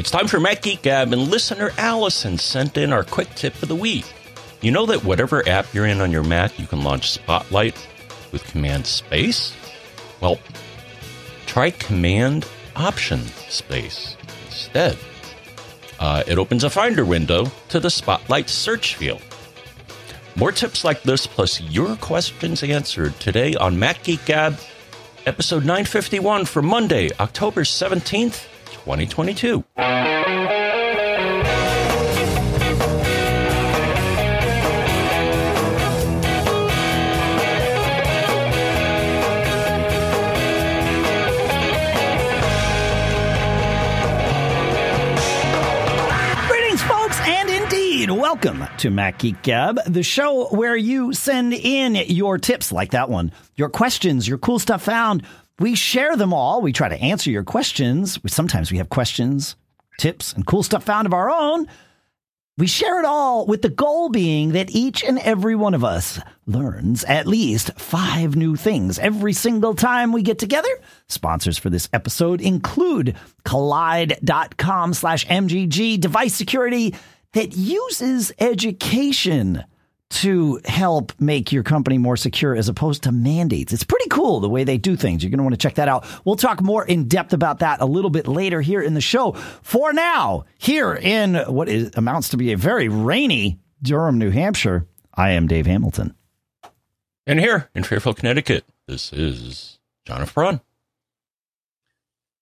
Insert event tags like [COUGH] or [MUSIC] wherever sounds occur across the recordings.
It's time for Mac Geek Gab, and listener Allison sent in our quick tip of the week. You know that whatever app you're in on your Mac, you can launch Spotlight with Command Space? Well, try Command Option Space instead. Uh, it opens a Finder window to the Spotlight search field. More tips like this, plus your questions answered today on Mac Geek Gab, episode 951 for Monday, October 17th, 2022. Greetings, folks, and indeed, welcome to Mac Geek Gab, the show where you send in your tips like that one, your questions, your cool stuff found. We share them all. We try to answer your questions. Sometimes we have questions, tips, and cool stuff found of our own. We share it all with the goal being that each and every one of us learns at least five new things every single time we get together. Sponsors for this episode include kolide.com slash MGG device security that uses education to help make your company more secure as opposed to mandates. It's pretty cool the way they do things. You're going to want to check that out. We'll talk more in depth about that a little bit later here in the show. For now, here in what is, amounts to be a very rainy Durham, New Hampshire, I am Dave Hamilton. And here in Fairfield, Connecticut, this is John F. Braun.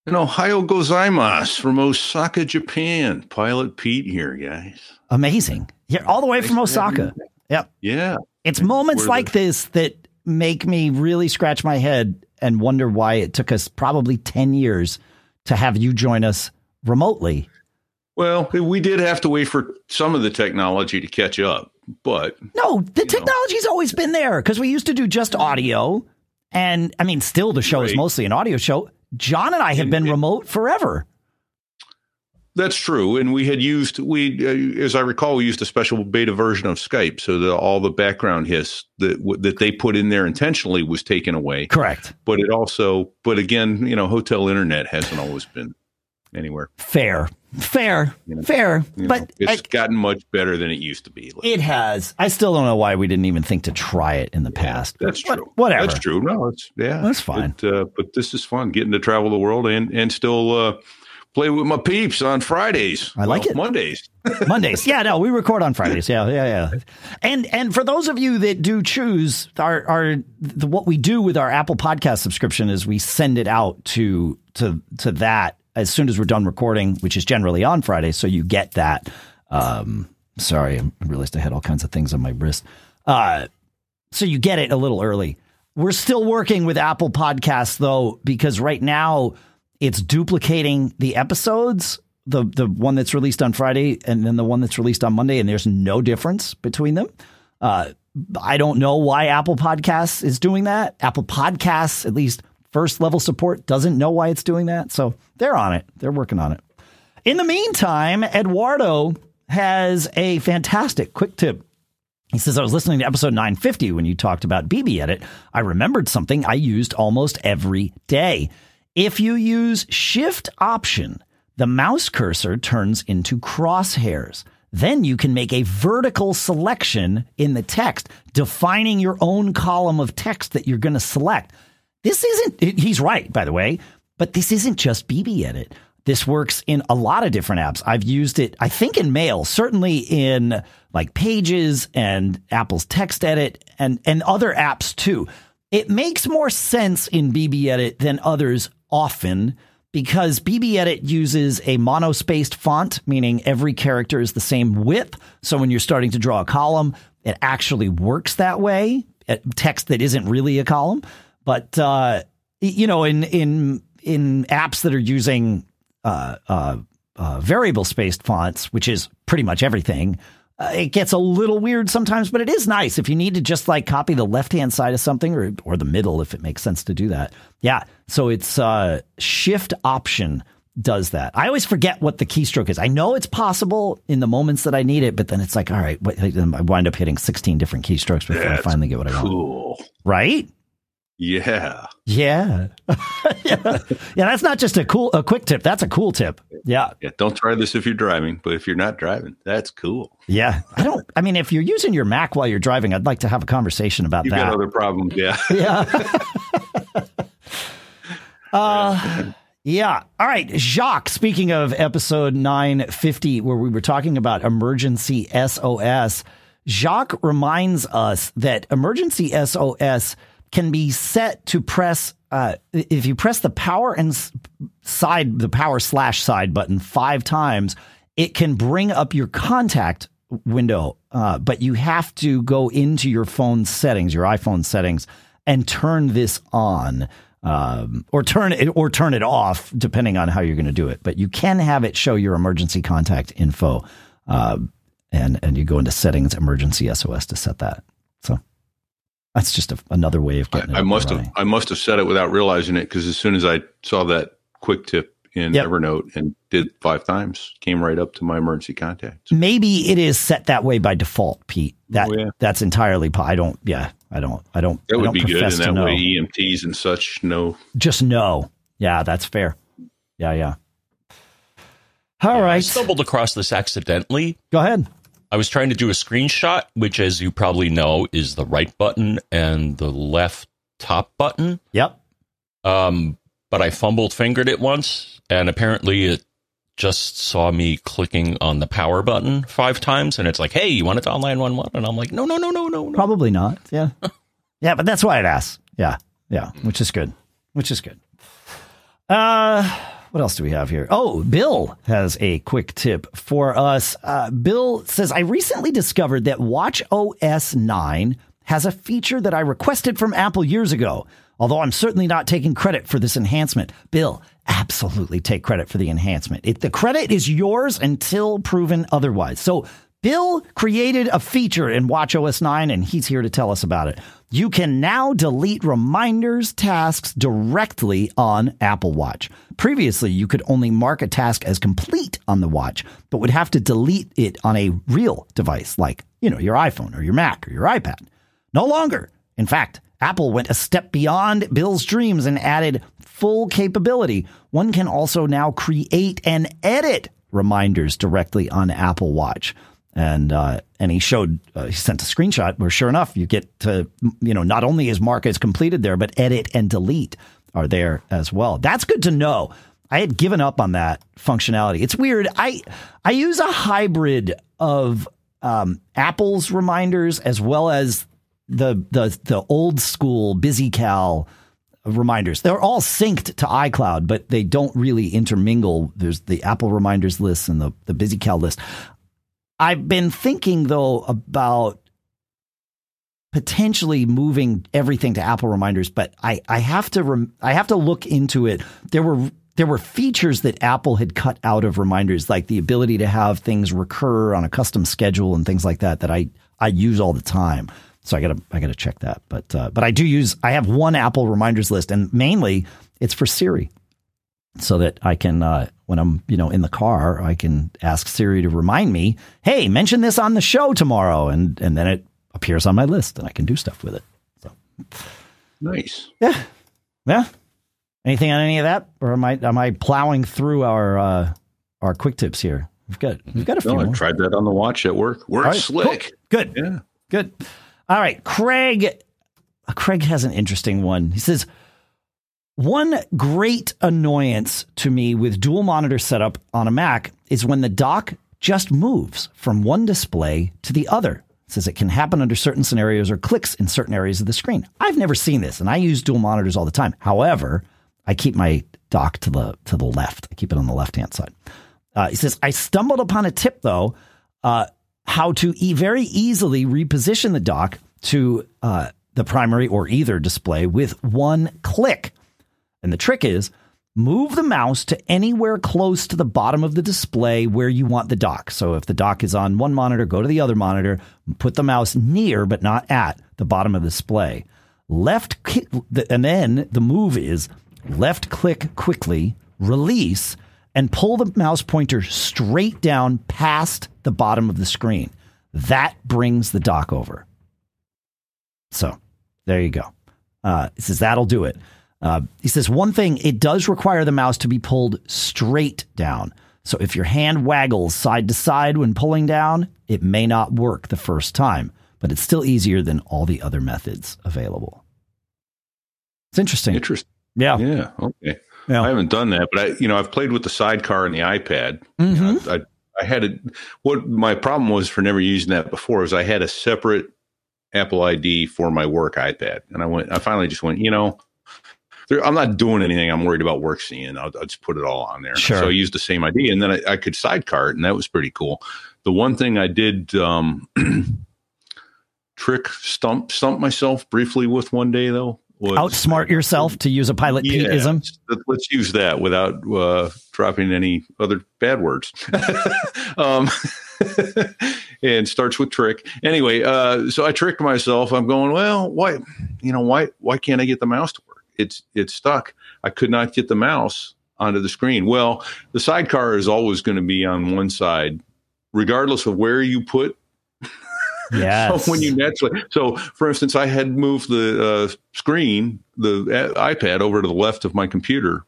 In Ohio gozaimasu from Osaka, Japan. Pilot Pete here, guys. Amazing. Yeah, all the way from Nice to have Osaka. Yep. Yeah. It's moments Where the- like this that make me really scratch my head and wonder why it took us probably 10 years to have you join us remotely. Well, we did have to wait for some of the technology to catch up, but No, the know. technology's always been there because we used to do just audio. And I mean, still the show is mostly an audio show. John and I have And been it- remote forever. That's true. And we had used we, uh, as I recall, we used a special beta version of Skype, so that all the background hiss that w- that they put in there intentionally was taken away. Correct. But it also, but again, you know, hotel internet hasn't always been anywhere. Fair. Fair. You know, Fair. You know, but it's I- gotten much better than it used to be. Like, it has. I still don't know why we didn't even think to try it in the past. That's true. whatever. That's true. No, it's yeah. That's fine. But, uh, but this is fun getting to travel the world and and still uh, play with my peeps on Fridays. I like Well, it. Mondays. [LAUGHS] Mondays. Yeah, no, we record on Fridays. Yeah, yeah, yeah. And and for those of you that do choose our our the, what we do with our Apple Podcast subscription is we send it out to to to that as soon as we're done recording, which is generally on Friday, so you get that. Um, sorry, I realized I had all kinds of things on my wrist. Uh, so you get it a little early. We're still working with Apple Podcasts though, because right now it's duplicating the episodes, the the one that's released on Friday and then the one that's released on Monday, and there's no difference between them. Uh, I don't know why Apple Podcasts is doing that. Apple Podcasts, at least first level support, doesn't know why it's doing that. So they're on it. They're working on it. In the meantime, Eduardo has a fantastic quick tip he says, I was listening to episode 950 when you talked about BBEdit. I remembered something I used almost every day. If you use Shift Option, the mouse cursor turns into crosshairs. Then you can make a vertical selection in the text, defining your own column of text that you're going to select. This isn't, he's right, by the way, but this isn't just BBEdit. This works in a lot of different apps. I've used it, I think, in Mail, certainly in like Pages and Apple's TextEdit and, and other apps too. It makes more sense in BBEdit than others often because BBEdit uses a monospaced font, meaning every character is the same width. So when you're starting to draw a column, it actually works that way. Text that isn't really a column, but uh, you know, in in in apps that are using uh, uh, uh, variable spaced fonts, which is pretty much everything. Uh, it gets a little weird sometimes, but it is nice if you need to just like copy the left hand side of something or or the middle if it makes sense to do that. Yeah, so it's uh, Shift Option does that. I always forget what the keystroke is. I know it's possible in the moments that I need it, but then it's like, all right, what, I wind up hitting 16 different keystrokes before I finally get what I want. Cool. Right? Yeah. Yeah. [LAUGHS] yeah. Yeah, that's not just a cool a quick tip. That's a cool tip. Yeah. Yeah. Don't try this if you're driving, but if you're not driving, that's cool. Yeah. I don't I mean if you're using your Mac while you're driving, I'd like to have a conversation about You've that. got other problems. Yeah. [LAUGHS] Yeah. [LAUGHS] uh, yeah. All right. Jacques, speaking of episode 950, where we were talking about emergency SOS, Jacques reminds us that emergency SOS can be set to press, uh, if you press the power and side, the power slash side button five times, it can bring up your contact window, uh, but you have to go into your phone settings, your iPhone settings, and turn this on, um, or turn it or turn it off, depending on how you're going to do it. But you can have it show your emergency contact info, uh, and and you go into settings, emergency SOS to set that. So that's just a, another way of getting. it I must have running. I must have said it without realizing it because as soon as I saw that quick tip in Yep. Evernote and did five times, came right up to my emergency contacts. Maybe it is set that way by default, Pete. That Oh, yeah. that's entirely. I don't. Yeah, I don't. I don't. That I would don't be good, profess and that know. way EMTs and such know. Just know. Yeah, that's fair. Yeah, yeah. All I right, stumbled across this accidentally. go ahead. I was trying to do a screenshot, which, as you probably know, is the right button and the left top button. Yep. Um, but I fumbled fingered it once, and apparently it just saw me clicking on the power button five times, and it's like, "Hey, you want it to dial nine one one?" And I'm like, "No, no, no, no, no, no." Probably not. Yeah. [LAUGHS] yeah, but that's why it asks. Yeah. Yeah. Which is good. Which is good. Uh what else do we have here? Oh, Bill has a quick tip for us. Uh, Bill says, I recently discovered that Watch OS 9 has a feature that I requested from Apple years ago. Although I'm certainly not taking credit for this enhancement. Bill, absolutely take credit for the enhancement. It, the credit is yours until proven otherwise. So Bill created a feature in WatchOS 9 and he's here to tell us about it. You can now delete reminders tasks directly on Apple Watch. Previously, you could only mark a task as complete on the watch, but would have to delete it on a real device like, you know, your iPhone or your Mac or your iPad. No longer. In fact, Apple went a step beyond Bill's dreams and added full capability. One can also now create and edit reminders directly on Apple Watch. And uh, and he showed uh, he sent a screenshot where sure enough you get to you know not only is mark is completed there but edit and delete are there as well. That's good to know. I had given up on that functionality. It's weird. I I use a hybrid of um, Apple's reminders as well as the the the old school BusyCal reminders. They're all synced to iCloud, but they don't really intermingle. There's the Apple reminders list and the the BusyCal list. I've been thinking though about potentially moving everything to Apple reminders, but I I have to rem, I have to look into it. There were there were features that Apple had cut out of reminders, like the ability to have things recur on a custom schedule and things like that that I I use all the time. So I gotta I gotta check that. But uh, but I do use I have one Apple reminders list, and mainly it's for Siri, so that I can uh, when I'm you know in the car I can ask Siri to remind me, hey, mention this on the show tomorrow, and and then it appears on my list, and I can do stuff with it. So Nice. yeah, yeah. Anything on any of that, or am I am I plowing through our uh, our quick tips here? We've got we've got a few No, I tried that on the watch at work. Works right, slick. Good. Yeah. Good. All right. Craig. Craig has an interesting one. He says, one great annoyance to me with dual monitor setup on a Mac is when the dock just moves from one display to the other. It says it can happen under certain scenarios or clicks in certain areas of the screen. I've never seen this, and I use dual monitors all the time. However, I keep my dock to the to the left. I keep it on the left hand side. Uh, he says I stumbled upon a tip though. Uh, how to e- very easily reposition the dock to uh, the primary or either display with one click. And the trick is move the mouse to anywhere close to the bottom of the display where you want the dock. So if the dock is on one monitor, go to the other monitor, put the mouse near but not at the bottom of the display. Left and then the move is left click quickly, release and pull the mouse pointer straight down past the bottom of the screen. That brings the dock over. So there you go. Uh, he says that'll do it. Uh, he says one thing: it does require the mouse to be pulled straight down. So if your hand waggles side to side when pulling down, it may not work the first time, but it's still easier than all the other methods available. It's interesting. Interesting. Yeah. Yeah. Okay. Yeah. I haven't done that, but I, you know, I've played with the sidecar and the iPad. Mhm. You know, I, I had it. What my problem was for never using that before is I had a separate Apple ID for my work iPad, and I went. I finally just went. You know, there, I'm not doing anything. I'm worried about work seeing. I'll, I'll just put it all on there. Sure. So I used the same ID, and then I, I could sidecar it, and that was pretty cool. The one thing I did um, [CLEARS THROAT] trick stump stump myself briefly with one day though was Outsmart yourself to use a pilot yeah, let's use that without uh, dropping any other bad words. [LAUGHS] um, [LAUGHS] and starts with trick. Anyway, uh, so I tricked myself. I'm going, well, why, you know, why, why can't I get the mouse to? It's, it's stuck. I could not get the mouse onto the screen. Well, the sidecar is always going to be on one side, regardless of where you put [LAUGHS] Yes. so when you naturally, so for instance, I had moved the uh, screen, the uh, iPad, over to the left of my computer,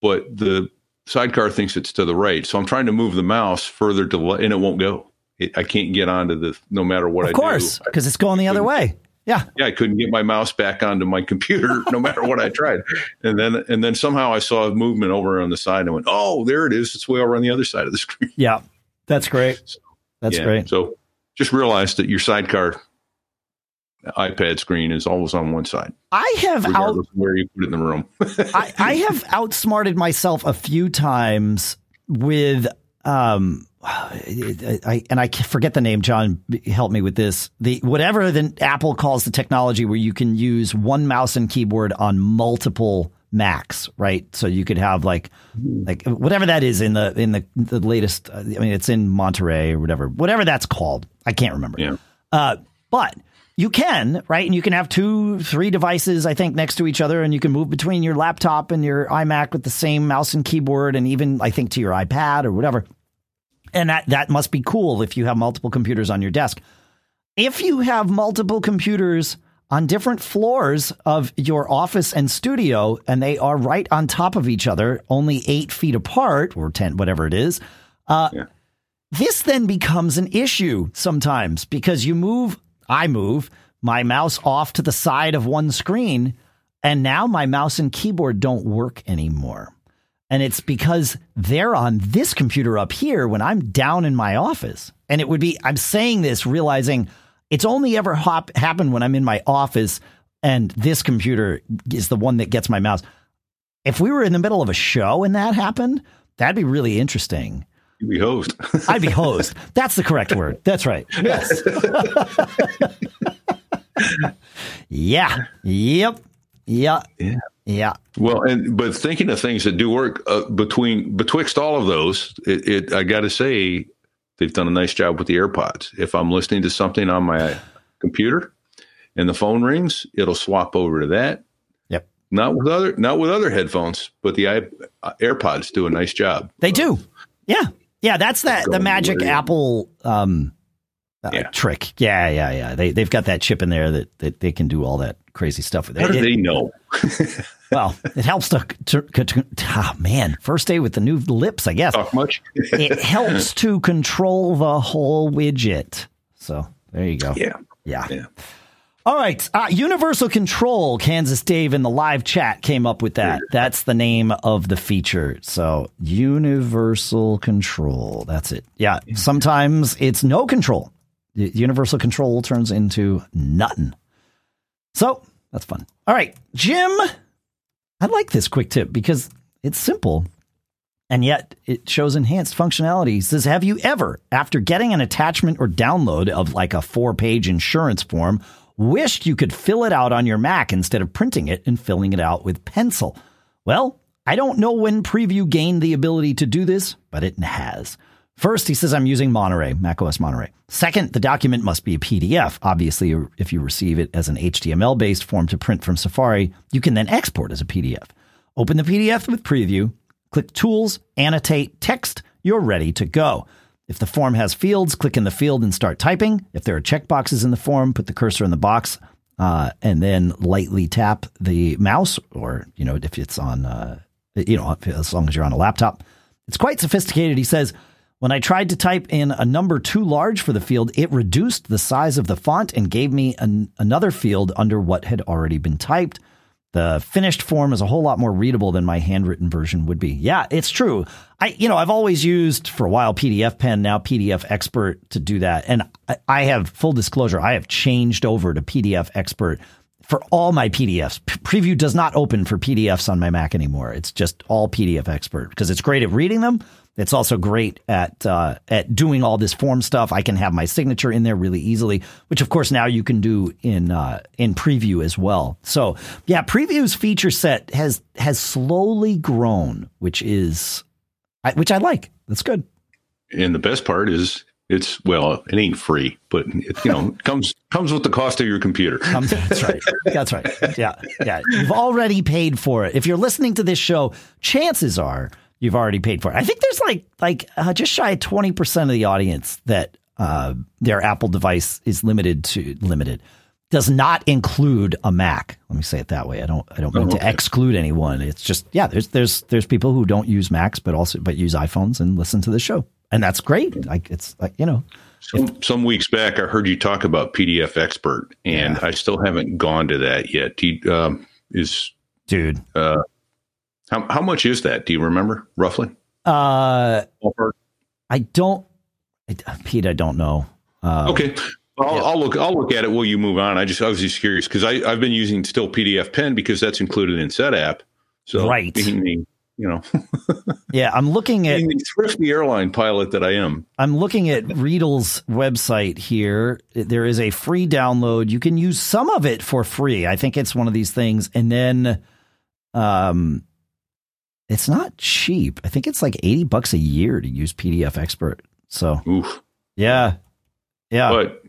but the sidecar thinks it's to the right. So I'm trying to move the mouse further to left, and it won't go. It, I can't get onto the no matter what I do. of course, because it's going the other way. Yeah. Yeah, I couldn't get my mouse back onto my computer no matter what I tried. And then and then somehow I saw a movement over on the side and went, oh, there it is. It's way over on the other side of the screen. [LAUGHS] Yeah. That's great. That's Yeah. great. So just realize that your sidecar iPad screen is always on one side, I have out where you put it in the room. [LAUGHS] I, I have outsmarted myself a few times with um I, and I forget the name. John, help me with this. The whatever the Apple calls the technology where you can use one mouse and keyboard on multiple Macs, right? So you could have like like whatever that is in the in the the latest. uh, I mean, it's in Monterey or whatever, whatever that's called. I can't remember. yeah. Uh, but you can, right? And you can have two, three devices, I think, next to each other, and you can move between your laptop and your iMac with the same mouse and keyboard, and even, I think, to your iPad or whatever. And that, that must be cool if you have multiple computers on your desk. If you have multiple computers on different floors of your office and studio, and they are right on top of each other, only eight feet apart or 10, whatever it is, uh, Yeah. this then becomes an issue sometimes because you move, I move my mouse off to the side of one screen, and now my mouse and keyboard don't work anymore. And it's because they're on this computer up here when I'm down in my office. And it would be, I'm saying this realizing it's only ever hop, happened when I'm in my office and this computer is the one that gets my mouse. If we were in the middle of a show and that happened, that'd be really interesting. You be host. I'd be hosed. That's the correct word. That's right. Yes. [LAUGHS] yeah. Yep. Yeah. Yeah. Yeah. well, and but thinking of things that do work uh, between betwixt all of those, it, it I got to say they've done a nice job with the AirPods. If I'm listening to something on my computer and the phone rings, it'll swap over to that. Yep. Not with other not with other headphones, but the uh, AirPods do a nice job. They do. Yeah. Yeah. That's that, the magic Apple um, uh, Yeah. trick. Yeah. Yeah. Yeah. They, they've got that chip in there that, that they can do all that crazy stuff with How do it. they know? [LAUGHS] well, it helps to, to, to, ah, man, first day with the new lips, I guess. Talk much? [LAUGHS] it helps to control the whole widget. So there you go. yeah. Yeah. Yeah. All right. Uh, Universal Control, Kansas Dave in the live chat came up with that. That's the name of the feature. So Universal Control. That's it. Yeah. Sometimes it's no control. Universal Control turns into nothing. So that's fun. All right. Jim, I like this quick tip because it's simple and yet it shows enhanced functionality. He says, Have you ever, after getting an attachment or download of like a four page insurance form, wished you could fill it out on your Mac instead of printing it and filling it out with pencil? Well, I don't know when Preview gained the ability to do this, but it has. First, he says I'm using Monterey, macOS Monterey. Second, the document must be a PDF. Obviously, if you receive it as an HTML based form to print from Safari, you can then export as a PDF. Open the PDF with Preview, click Tools, Annotate, Text, you're ready to go. If the form has fields, click in the field and start typing. If there are checkboxes in the form, put the cursor in the box uh, and then lightly tap the mouse, or you know, if it's on, uh, you know, as long as you're on a laptop. It's quite sophisticated. He says, when I tried to type in a number too large for the field, it reduced the size of the font and gave me an, another field under what had already been typed. The finished form is a whole lot more readable than my handwritten version would be. Yeah, it's true. I, you know, I've always used for a while PDF Pen, now PDF Expert to do that. And I, have full disclosure, I have changed over to PDF Expert for all my PDFs. Preview does not open for PDFs on my Mac anymore. It's just all PDF Expert because it's great at reading them. It's also great at uh, at doing all this form stuff. I can have my signature in there really easily, which of course now you can do in uh, in Preview as well. So yeah, Preview's feature set has has slowly grown, which is which I like. That's good. And the best part is it's well, it ain't free, but it you know [LAUGHS] comes comes with the cost of your computer. [LAUGHS] Um, that's right. That's right. Yeah, yeah. You've already paid for it. If you're listening to this show, chances are you've already paid for it. I think there's like like uh, just shy of twenty percent of the audience that uh, their Apple device is limited to limited does not include a Mac. Let me say it that way. I don't I don't mean Oh, to exclude anyone. It's just yeah, there's there's there's people who don't use Macs but also but use iPhones and listen to the show. And that's great. Like it's like, you know, Some, some weeks back, I heard you talk about PDF Expert, and I still haven't gone to that yet. Do you, um, is dude. How how much is that? Do you remember roughly? Uh I don't I, Pete, I don't know. Uh, Okay. I'll, I'll look. I'll look at it while you move on. I just I was just curious because I I've been using still PDF Pen because that's included in SetApp. So Right. being the you know [LAUGHS] Yeah, I'm looking at being the thrifty airline pilot that I am. I'm looking at Readdle's website here. There is a free download. You can use some of it for free. I think it's one of these things. And then um it's not cheap. I think it's like 80 bucks a year to use PDF Expert. So, Oof. yeah. Yeah. But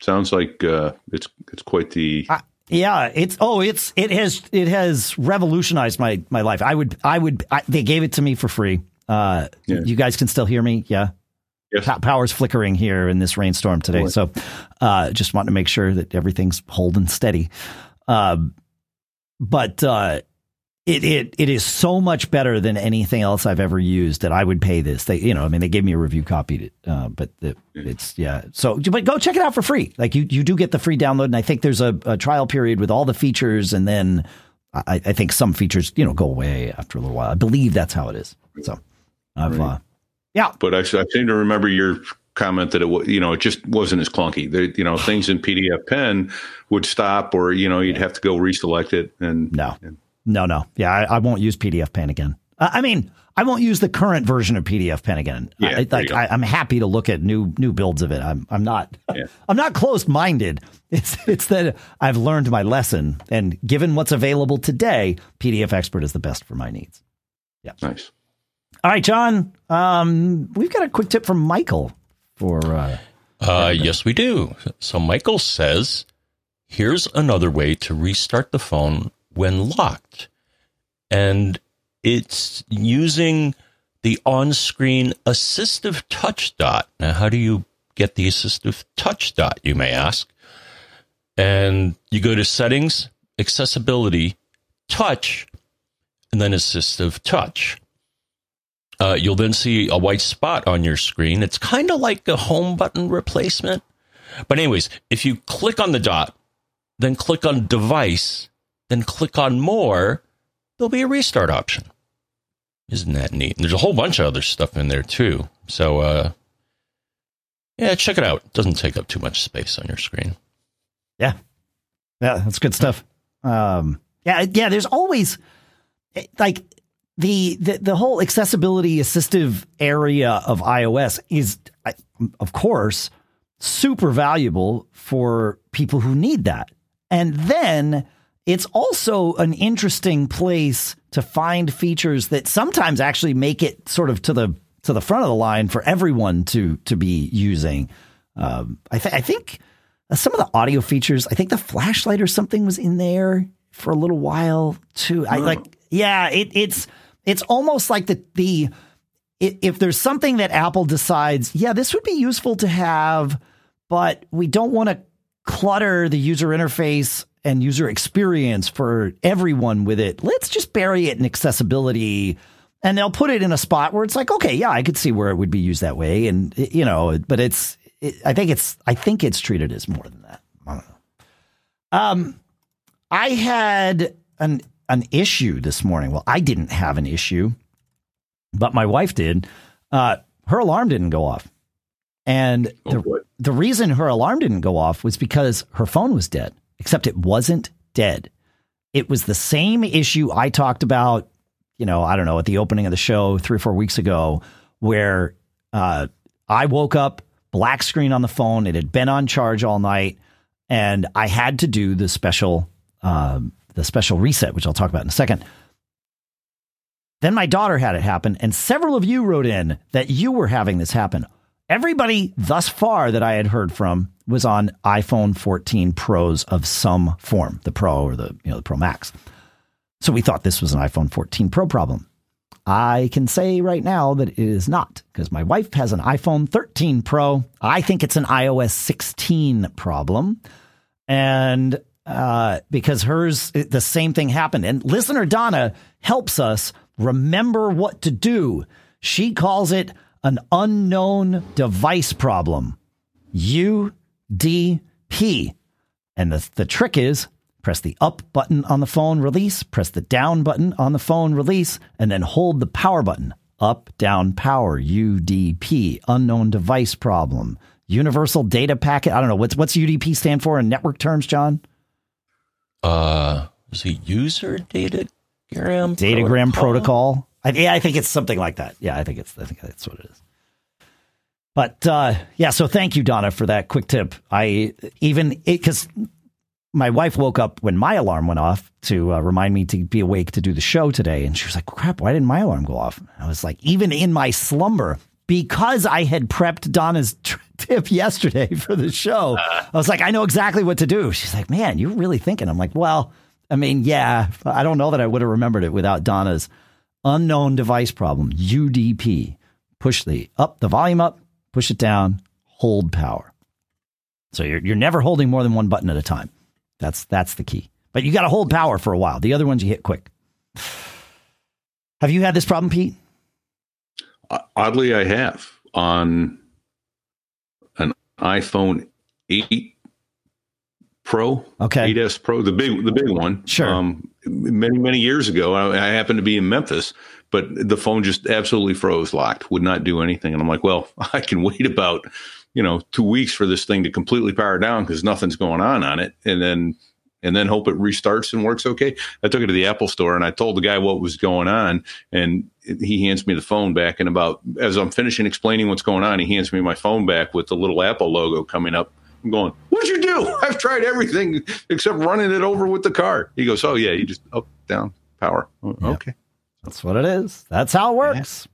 sounds like uh, it's it's quite the I- yeah, it's oh, it's it has it has revolutionized my my life. I would I would I, they gave it to me for free. Uh Yeah. you guys can still hear me? Yeah. yes. Po- power's flickering here in this rainstorm today. So, uh, just want to make sure that everything's holding steady. Um, but uh, it it it is so much better than anything else I've ever used that I would pay this. They, you know, I mean, they gave me a review copy, uh, but the, it's yeah. So, but go check it out for free. Like you you do get the free download, and I think there's a, a trial period with all the features, and then I, I think some features you know go away after a little while. I believe that's how it is. So, I've uh, yeah. But I, I seem to remember your comment that it you know, it just wasn't as clunky. There, you know, things in PDF Pen would stop, or you know, you'd have to go reselect it. And No, no, no. Yeah, I, I won't use PDF Pen again. Uh, I mean, I won't use the current version of PDF Pen again. Yeah, I, like, I, I'm happy to look at new new builds of it. I'm I'm not Yeah. [LAUGHS] I'm not closed minded. It's it's that I've learned my lesson, and given what's available today, PDF Expert is the best for my needs. Yeah, nice. All right, John. Um, we've got a quick tip from Michael for uh, Uh, yes, we do. So Michael says, here's another way to restart the phone when locked. And it's using the on screen assistive touch dot. Now, how do you get the assistive touch dot, you may ask? And you go to settings, accessibility, touch, and then assistive touch. Uh, you'll then see a white spot on your screen. It's kind of like a home button replacement. But, anyways, if you click on the dot, then click on device, then click on more, there'll be a restart option. Isn't that neat? And there's a whole bunch of other stuff in there too. So, uh, yeah, check it out. It doesn't take up too much space on your screen. Yeah. Yeah, that's good stuff. Um, yeah, yeah, there's always like the, the the whole accessibility assistive area of iOS is of course super valuable for people who need that. And then it's also an interesting place to find features that sometimes actually make it sort of to the to the front of the line for everyone to to be using. Um, I, th- I think uh, some of the audio features. I think the flashlight or something was in there for a little while too. I like, yeah. It, it's it's almost like the the if there's something that Apple decides, yeah, this would be useful to have, but we don't want to clutter the user interface and user experience for everyone with it. Let's just bury it in accessibility and they'll put it in a spot where it's like, okay, yeah, I could see where it would be used that way. And, you know, but it's, it, I think it's, I think it's treated as more than that. I don't know. Um, I had an, an issue this morning. Well, I didn't have an issue, but my wife did. Uh, her alarm didn't go off. And the, oh, the reason her alarm didn't go off was because her phone was dead, except it wasn't dead. It was the same issue I talked about, you know, I don't know, at the opening of the show three or four weeks ago, where uh, I woke up, black screen on the phone. It had been on charge all night, and I had to do the special, uh, the special reset, which I'll talk about in a second. Then my daughter had it happen, and several of you wrote in that you were having this happen. Everybody thus far that I had heard from was on iPhone 14 Pros of some form, the Pro or the you know the Pro Max. So we thought this was an iPhone 14 Pro problem. I can say right now that it is not because my wife has an iPhone 13 Pro. I think it's an iOS 16 problem. And uh, because hers, the same thing happened. And listener Donna helps us remember what to do. She calls it an unknown device problem. UDP. And the, the trick is press the up button on the phone, release, press the down button on the phone, release, and then hold the power button. Up, down, power, UDP, unknown device problem. Universal data packet. I don't know. What's what's UDP stand for in network terms, John? Uh, is it user data Datagram Datagram protocol. protocol. I, yeah, I think it's something like that. Yeah, I think it's I think that's what it is. But uh, yeah, so thank you, Donna, for that quick tip. I even because my wife woke up when my alarm went off to uh, remind me to be awake to do the show today, and she was like, "Crap, why didn't my alarm go off?" I was like, even in my slumber, because I had prepped Donna's [LAUGHS] tip yesterday for the show, I was like, I know exactly what to do. She's like, "Man, you're really thinking." I'm like, "Well." I mean, yeah, I don't know that I would have remembered it without Donna's unknown device problem, UDP. Push the up, the volume up, push it down, hold power. So you're you're never holding more than one button at a time. That's that's the key. But you got to hold power for a while. The other ones you hit quick. Have you had this problem, Pete? Oddly, I have on an iPhone 8 Pro, okay, 8s Pro, the big the big one. Sure. Um, many many years ago, I, I, happened to be in Memphis, but the phone just absolutely froze, locked, would not do anything. And I'm like, well, [LAUGHS] I can wait about you know two weeks for this thing to completely power down because nothing's going on on it, and then and then hope it restarts and works okay. I took it to the Apple store and I told the guy what was going on, and he hands me the phone back. And about as I'm finishing explaining what's going on, he hands me my phone back with the little Apple logo coming up I'm going, what'd you do? [LAUGHS] I've tried everything except running it over with the car. He goes, oh, yeah, you just up, down, power. Oh, okay. That's what it is. That's how it works.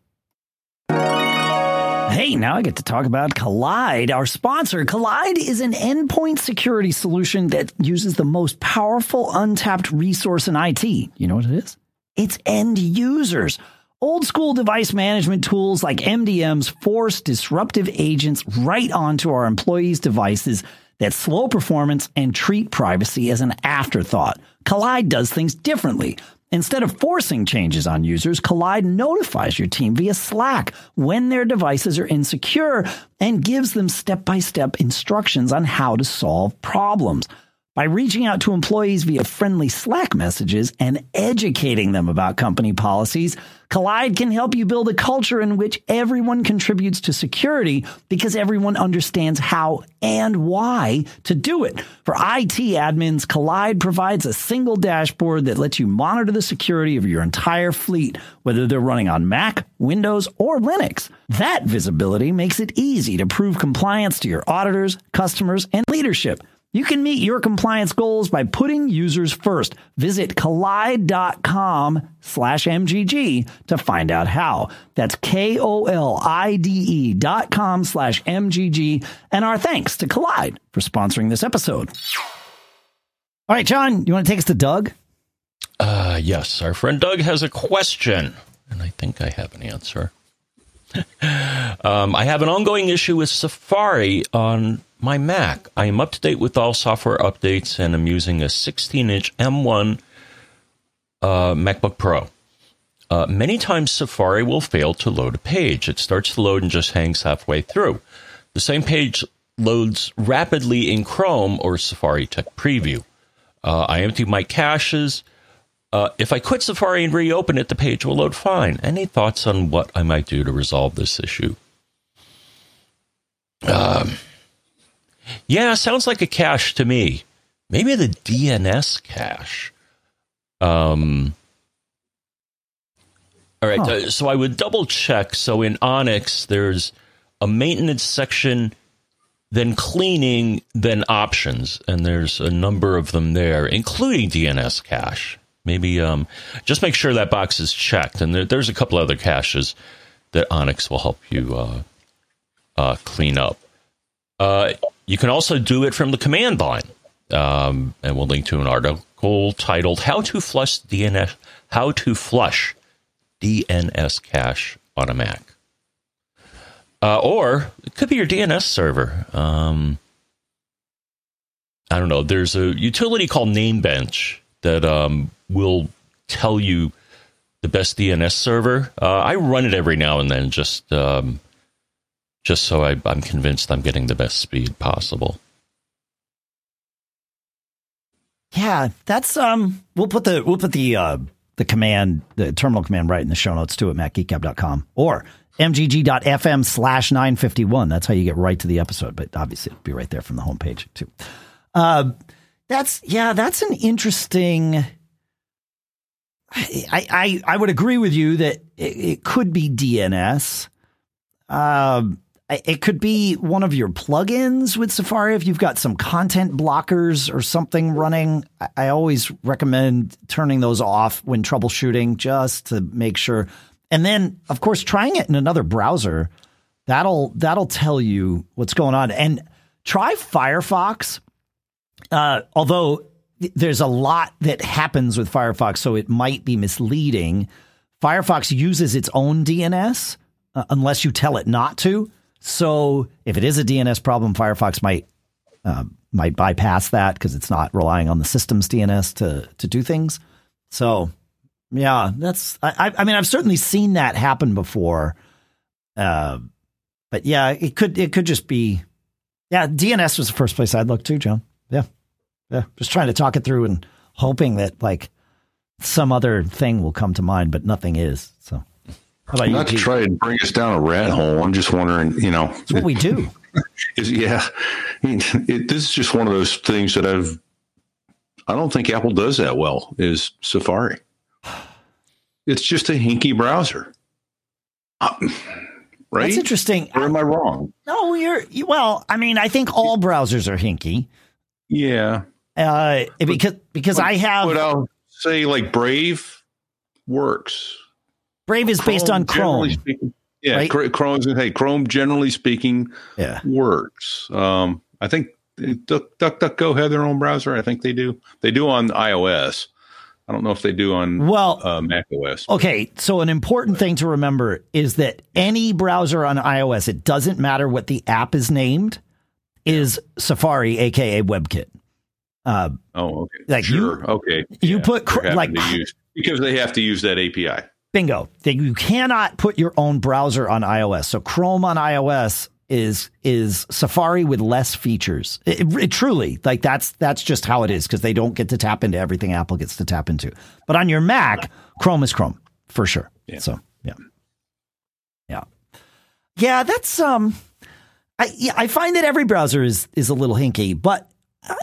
Yeah. Hey, now I get to talk about Kolide, our sponsor. Kolide is an endpoint security solution that uses the most powerful untapped resource in IT. You know what it is? It's end users. Old school device management tools like MDMs force disruptive agents right onto our employees' devices that slow performance and treat privacy as an afterthought. Kolide does things differently. Instead of forcing changes on users, Kolide notifies your team via Slack when their devices are insecure and gives them step by step instructions on how to solve problems by reaching out to employees via friendly Slack messages and educating them about company policies. Kolide can help you build a culture in which everyone contributes to security because everyone understands how and why to do it. For IT admins, Kolide provides a single dashboard that lets you monitor the security of your entire fleet, whether they're running on Mac, Windows, or Linux. That visibility makes it easy to prove compliance to your auditors, customers, and leadership. You can meet your compliance goals by putting users first. Visit kolide.com slash MGG to find out how. That's K-O-L-I-D-E dot com slash MGG. And our thanks to Kolide for sponsoring this episode. All right, John, you want to take us to Doug? Uh, yes, our friend Doug has a question, and I think I have an answer. [LAUGHS] um, I have an ongoing issue with Safari on my Mac. I am up to date with all software updates and I'm using a 16 inch M1 uh, MacBook Pro. Uh, many times Safari will fail to load a page. It starts to load and just hangs halfway through. The same page loads rapidly in Chrome or Safari Tech Preview. Uh, I empty my caches. Uh, if I quit Safari and reopen it, the page will load fine. Any thoughts on what I might do to resolve this issue? Um, yeah, sounds like a cache to me. Maybe the DNS cache. Um, all right, huh. uh, so I would double check. So in Onyx, there's a maintenance section, then cleaning, then options, and there's a number of them there, including DNS cache. Maybe um, just make sure that box is checked, and there, there's a couple other caches that Onyx will help you uh, uh, clean up. Uh, you can also do it from the command line, um, and we'll link to an article titled "How to Flush DNS." How to flush DNS cache on a Mac. Uh, or it could be your DNS server. Um, I don't know. There's a utility called Namebench that um, will tell you the best DNS server. Uh, I run it every now and then, just um, just so I, I'm convinced I'm getting the best speed possible. Yeah, that's um. We'll put the we'll put the uh, the command, the terminal command right in the show notes too at macgeekgab.com or mgg.fm slash 951. That's how you get right to the episode, but obviously it'll be right there from the homepage too. Uh, that's, yeah, that's an interesting. I, I, I would agree with you that it, it could be DNS. Um, it could be one of your plugins with Safari if you've got some content blockers or something running. I always recommend turning those off when troubleshooting just to make sure. And then, of course, trying it in another browser that'll that'll tell you what's going on. And try Firefox. Uh, although there's a lot that happens with Firefox, so it might be misleading. Firefox uses its own DNS uh, unless you tell it not to. So if it is a DNS problem, Firefox might uh, might bypass that because it's not relying on the system's DNS to to do things. So yeah, that's I, I mean I've certainly seen that happen before. Uh, but yeah, it could it could just be yeah, DNS was the first place I'd look to, John. Yeah. Yeah. Just trying to talk it through and hoping that like some other thing will come to mind, but nothing is. So not to try and bring us down a rat hole. I'm just wondering, you know, That's what we do. [LAUGHS] is yeah, I mean, it, this is just one of those things that I've. I don't think Apple does that well. Is Safari? It's just a hinky browser, um, right? That's interesting. Or am I wrong? No, you're well. I mean, I think all browsers are hinky. Yeah. Uh, because because but, I have. But I'll say like Brave works Brave is Chrome, based on Chrome. Speaking, yeah, right? Chrome. Hey, Chrome generally speaking, yeah. works. Um, I think Duck, DuckDuckGo have their own browser. I think they do. They do on iOS. I don't know if they do on well uh, Mac OS. Okay, so an important thing to remember is that any browser on iOS, it doesn't matter what the app is named, is Safari, aka WebKit. Uh, oh, okay. Like sure. You, okay. You yeah, put like use, because they have to use that API. Bingo. You cannot put your own browser on iOS. So Chrome on iOS is is Safari with less features. It, it, it truly like that's that's just how it is because they don't get to tap into everything Apple gets to tap into. But on your Mac, Chrome is Chrome for sure. Yeah. So yeah, yeah, yeah. That's um, I yeah, I find that every browser is is a little hinky, but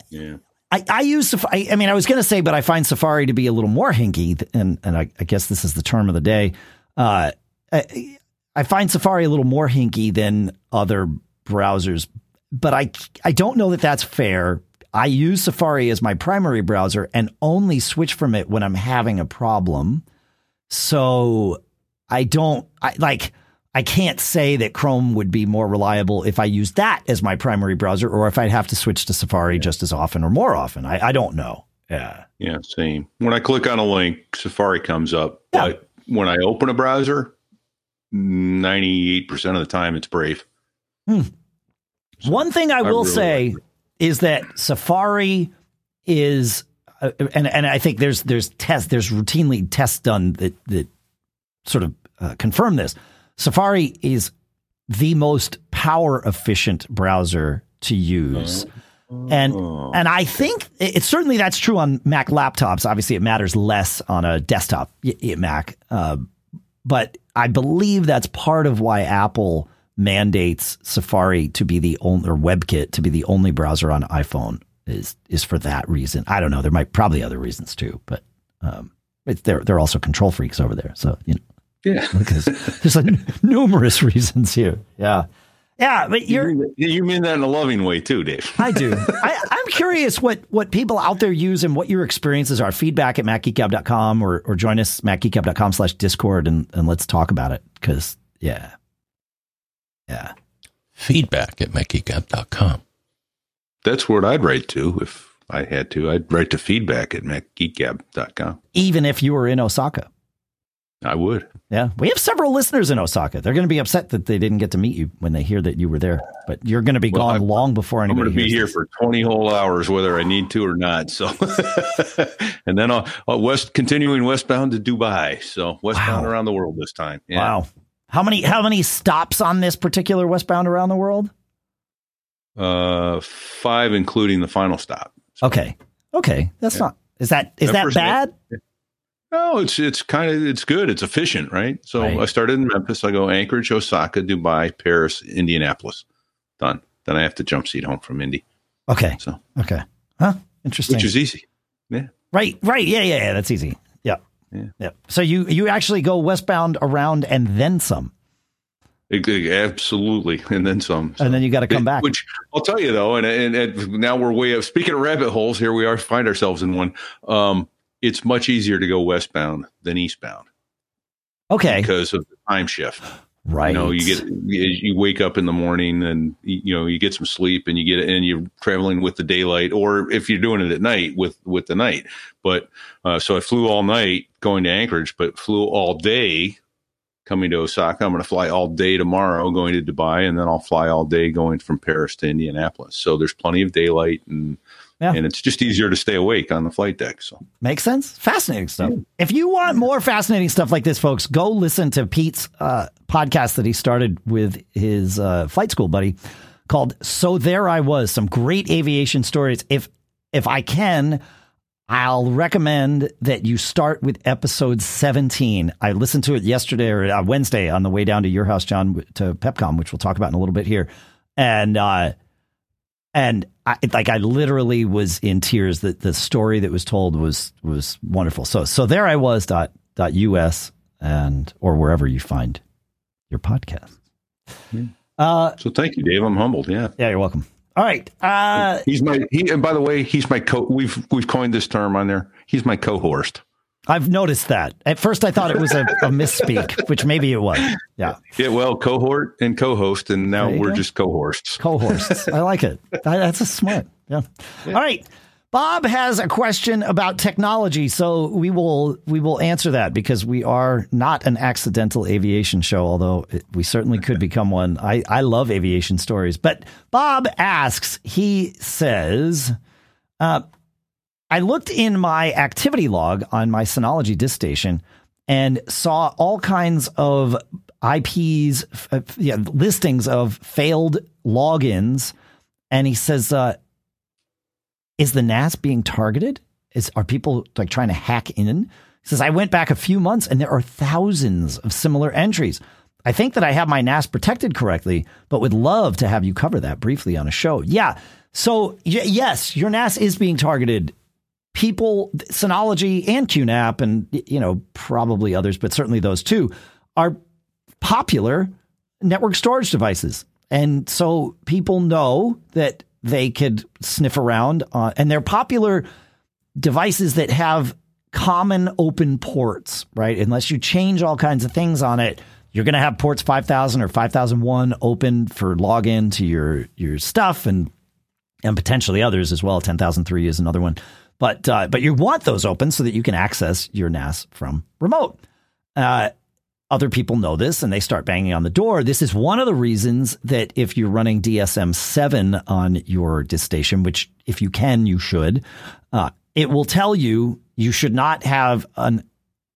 yeah. I, I use Safari. I mean, I was going to say, but I find Safari to be a little more hinky, and and I, I guess this is the term of the day. Uh, I, I find Safari a little more hinky than other browsers, but I I don't know that that's fair. I use Safari as my primary browser and only switch from it when I'm having a problem. So I don't I like I can't say that Chrome would be more reliable if I use that as my primary browser or if I'd have to switch to Safari yeah. just as often or more often. I, I don't know. Yeah. Yeah, same. When I click on a link, Safari comes up. Yeah. But when I open a browser, 98% of the time it's Brave. Hmm. So One thing I will really say like is that Safari is, uh, and and I think there's there's tests there's routinely tests done that that sort of uh, confirm this. Safari is the most power efficient browser to use. And and I think it, it's certainly that's true on Mac laptops. Obviously, it matters less on a desktop Mac, uh, but I believe that's part of why Apple mandates Safari to be the only or WebKit to be the only browser on iPhone is is for that reason. I don't know. There might probably other reasons too, but um, they're they're also control freaks over there. So you know, Yeah. [LAUGHS] because there's like [LAUGHS] numerous reasons here. Yeah, yeah. But you're You, you mean that in a loving way too, Dave. [LAUGHS] I do. I, I'm curious what, what people out there use and what your experiences are. Feedback at macgeekgab.com or, or join us macgeekgab.com slash discord and, and let's talk about it. Cause yeah. Yeah. Feedback at MacGeekGab.com. That's what I'd write to if I had to. I'd write to feedback at macgeekgab.com. Even if you were in Osaka. I would. Yeah. We have several listeners in Osaka. They're going to be upset that they didn't get to meet you when they hear that you were there, but you're going to be Well, gone I'm- long before I'm anybody going to be here this. for 20 whole hours, whether I need to or not. So, [LAUGHS] and then I'll, I'll west, continuing westbound to Dubai. So westbound Wow. around the world this time. Yeah. Wow. How many, how many stops on this particular westbound around the world? Uh, five, including the final stop. Okay. Okay. That's Yeah. not, is that, is That bad? No, it's it's kind of it's good. It's efficient, right? So Right. I started in Memphis. I go Anchorage, Osaka, Dubai, Paris, Indianapolis. Done. Then I have to jump seat home from Indy, Okay. So- okay. Huh? Interesting. which is easy. Yeah. right. Right. Yeah. Yeah. Yeah. That's easy. Yeah. Yeah. Yeah. So you you actually go westbound around and then some, It- it- absolutely, [LAUGHS] and then some. and then you got to come back. Which I'll tell you though, and, and and now we're way up. Speaking of rabbit holes, here we are find ourselves in one. Um, it's much easier to go westbound than eastbound okay. because of the time shift. Right. You know, you get you wake up in the morning and you know you get some sleep and you get it and you're traveling with the daylight, or if you're doing it at night with with the night. But uh, so I flew all night going to Anchorage, but flew all day coming to Osaka. I'm going to fly all day tomorrow going to Dubai, and then I'll fly all day going from Paris to Indianapolis. So there's plenty of daylight and. Yeah. And it's just easier to stay awake on the flight deck. So Makes sense. Fascinating stuff. If you want more fascinating stuff like this, folks, go listen to Pete's uh, podcast that he started with his uh, flight school buddy called "So There I Was." Some great aviation stories. If if I can, I'll recommend that you start with episode 17. I listened to it yesterday or uh, Wednesday on the way down to your house, John, to PepCom, which we'll talk about in a little bit here. And uh, and I, like I literally was in tears that the story that was told was was wonderful. So so there I was dot dot us and or wherever you find your podcast. Uh, so thank you, Dave. I'm humbled. Yeah. yeah, you're welcome. All right. Uh, He's my he and by the way, he's my co we've we've coined this term on there. He's my co-host. I've noticed that. At first, I thought it was a, a misspeak, which maybe it was. Yeah, Yeah, well, cohort and co-host, and now we're go. just co-hosts. co-hosts. I like it. That's a smart. Yeah. All right. Bob has a question about technology, so we will we will answer that because we are not an accidental aviation show, although it, we certainly could become one. I I love aviation stories, but Bob asks. He says, uh, "I looked in my activity log on my Synology disk station and saw all kinds of IPs, uh, yeah, listings of failed logins." And he says, uh, "Is the NAS being targeted? Is are people like trying to hack in?" He says, "I went back a few months, and there are thousands of similar entries." I think that I have my NAS protected correctly, but would love to have you cover that briefly on a show. Yeah. So, y- yes, your NAS is being targeted. People, Synology and QNAP, and you know probably others, but certainly those two are popular network storage devices. And so people know that they could sniff around on, and they're popular devices that have common open ports, right? Unless you change all kinds of things on it, you're going to have ports 5000 or 5001 open for login to your your stuff and and potentially others as well. 10003 is another one. But uh, but you want those open so that you can access your NAS from remote. Uh, other people know this and they start banging on the door. This is one of the reasons that if you're running DSM 7 on your disk station, which if you can, you should, uh, it will tell you you should not have an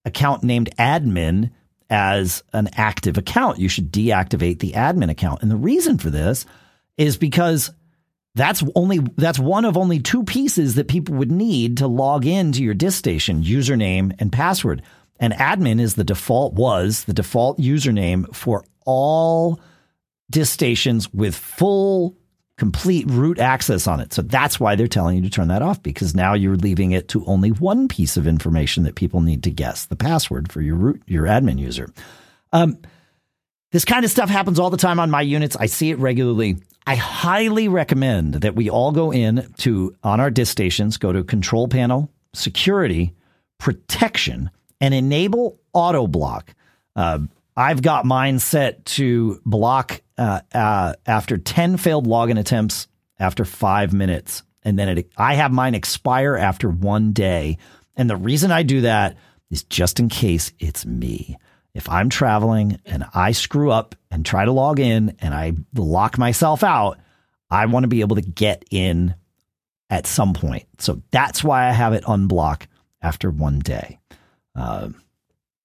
account named admin as an active account. You should deactivate the admin account. And the reason for this is because that's only that's one of only two pieces that people would need to log into your disk station, username and password. And admin is the default was the default username for all disk stations with full complete root access on it. So that's why they're telling you to turn that off because now you're leaving it to only one piece of information that people need to guess, the password for your root your admin user. Um, this kind of stuff happens all the time on my units. I see it regularly. I highly recommend that we all go in to on our disk stations, go to control panel, security, protection, and enable auto block. Uh, I've got mine set to block uh, uh, after 10 failed login attempts after five minutes. And then it, I have mine expire after one day. And the reason I do that is just in case it's me. If I'm traveling and I screw up and try to log in and I lock myself out, I want to be able to get in at some point. So that's why I have it unblock after one day. Uh,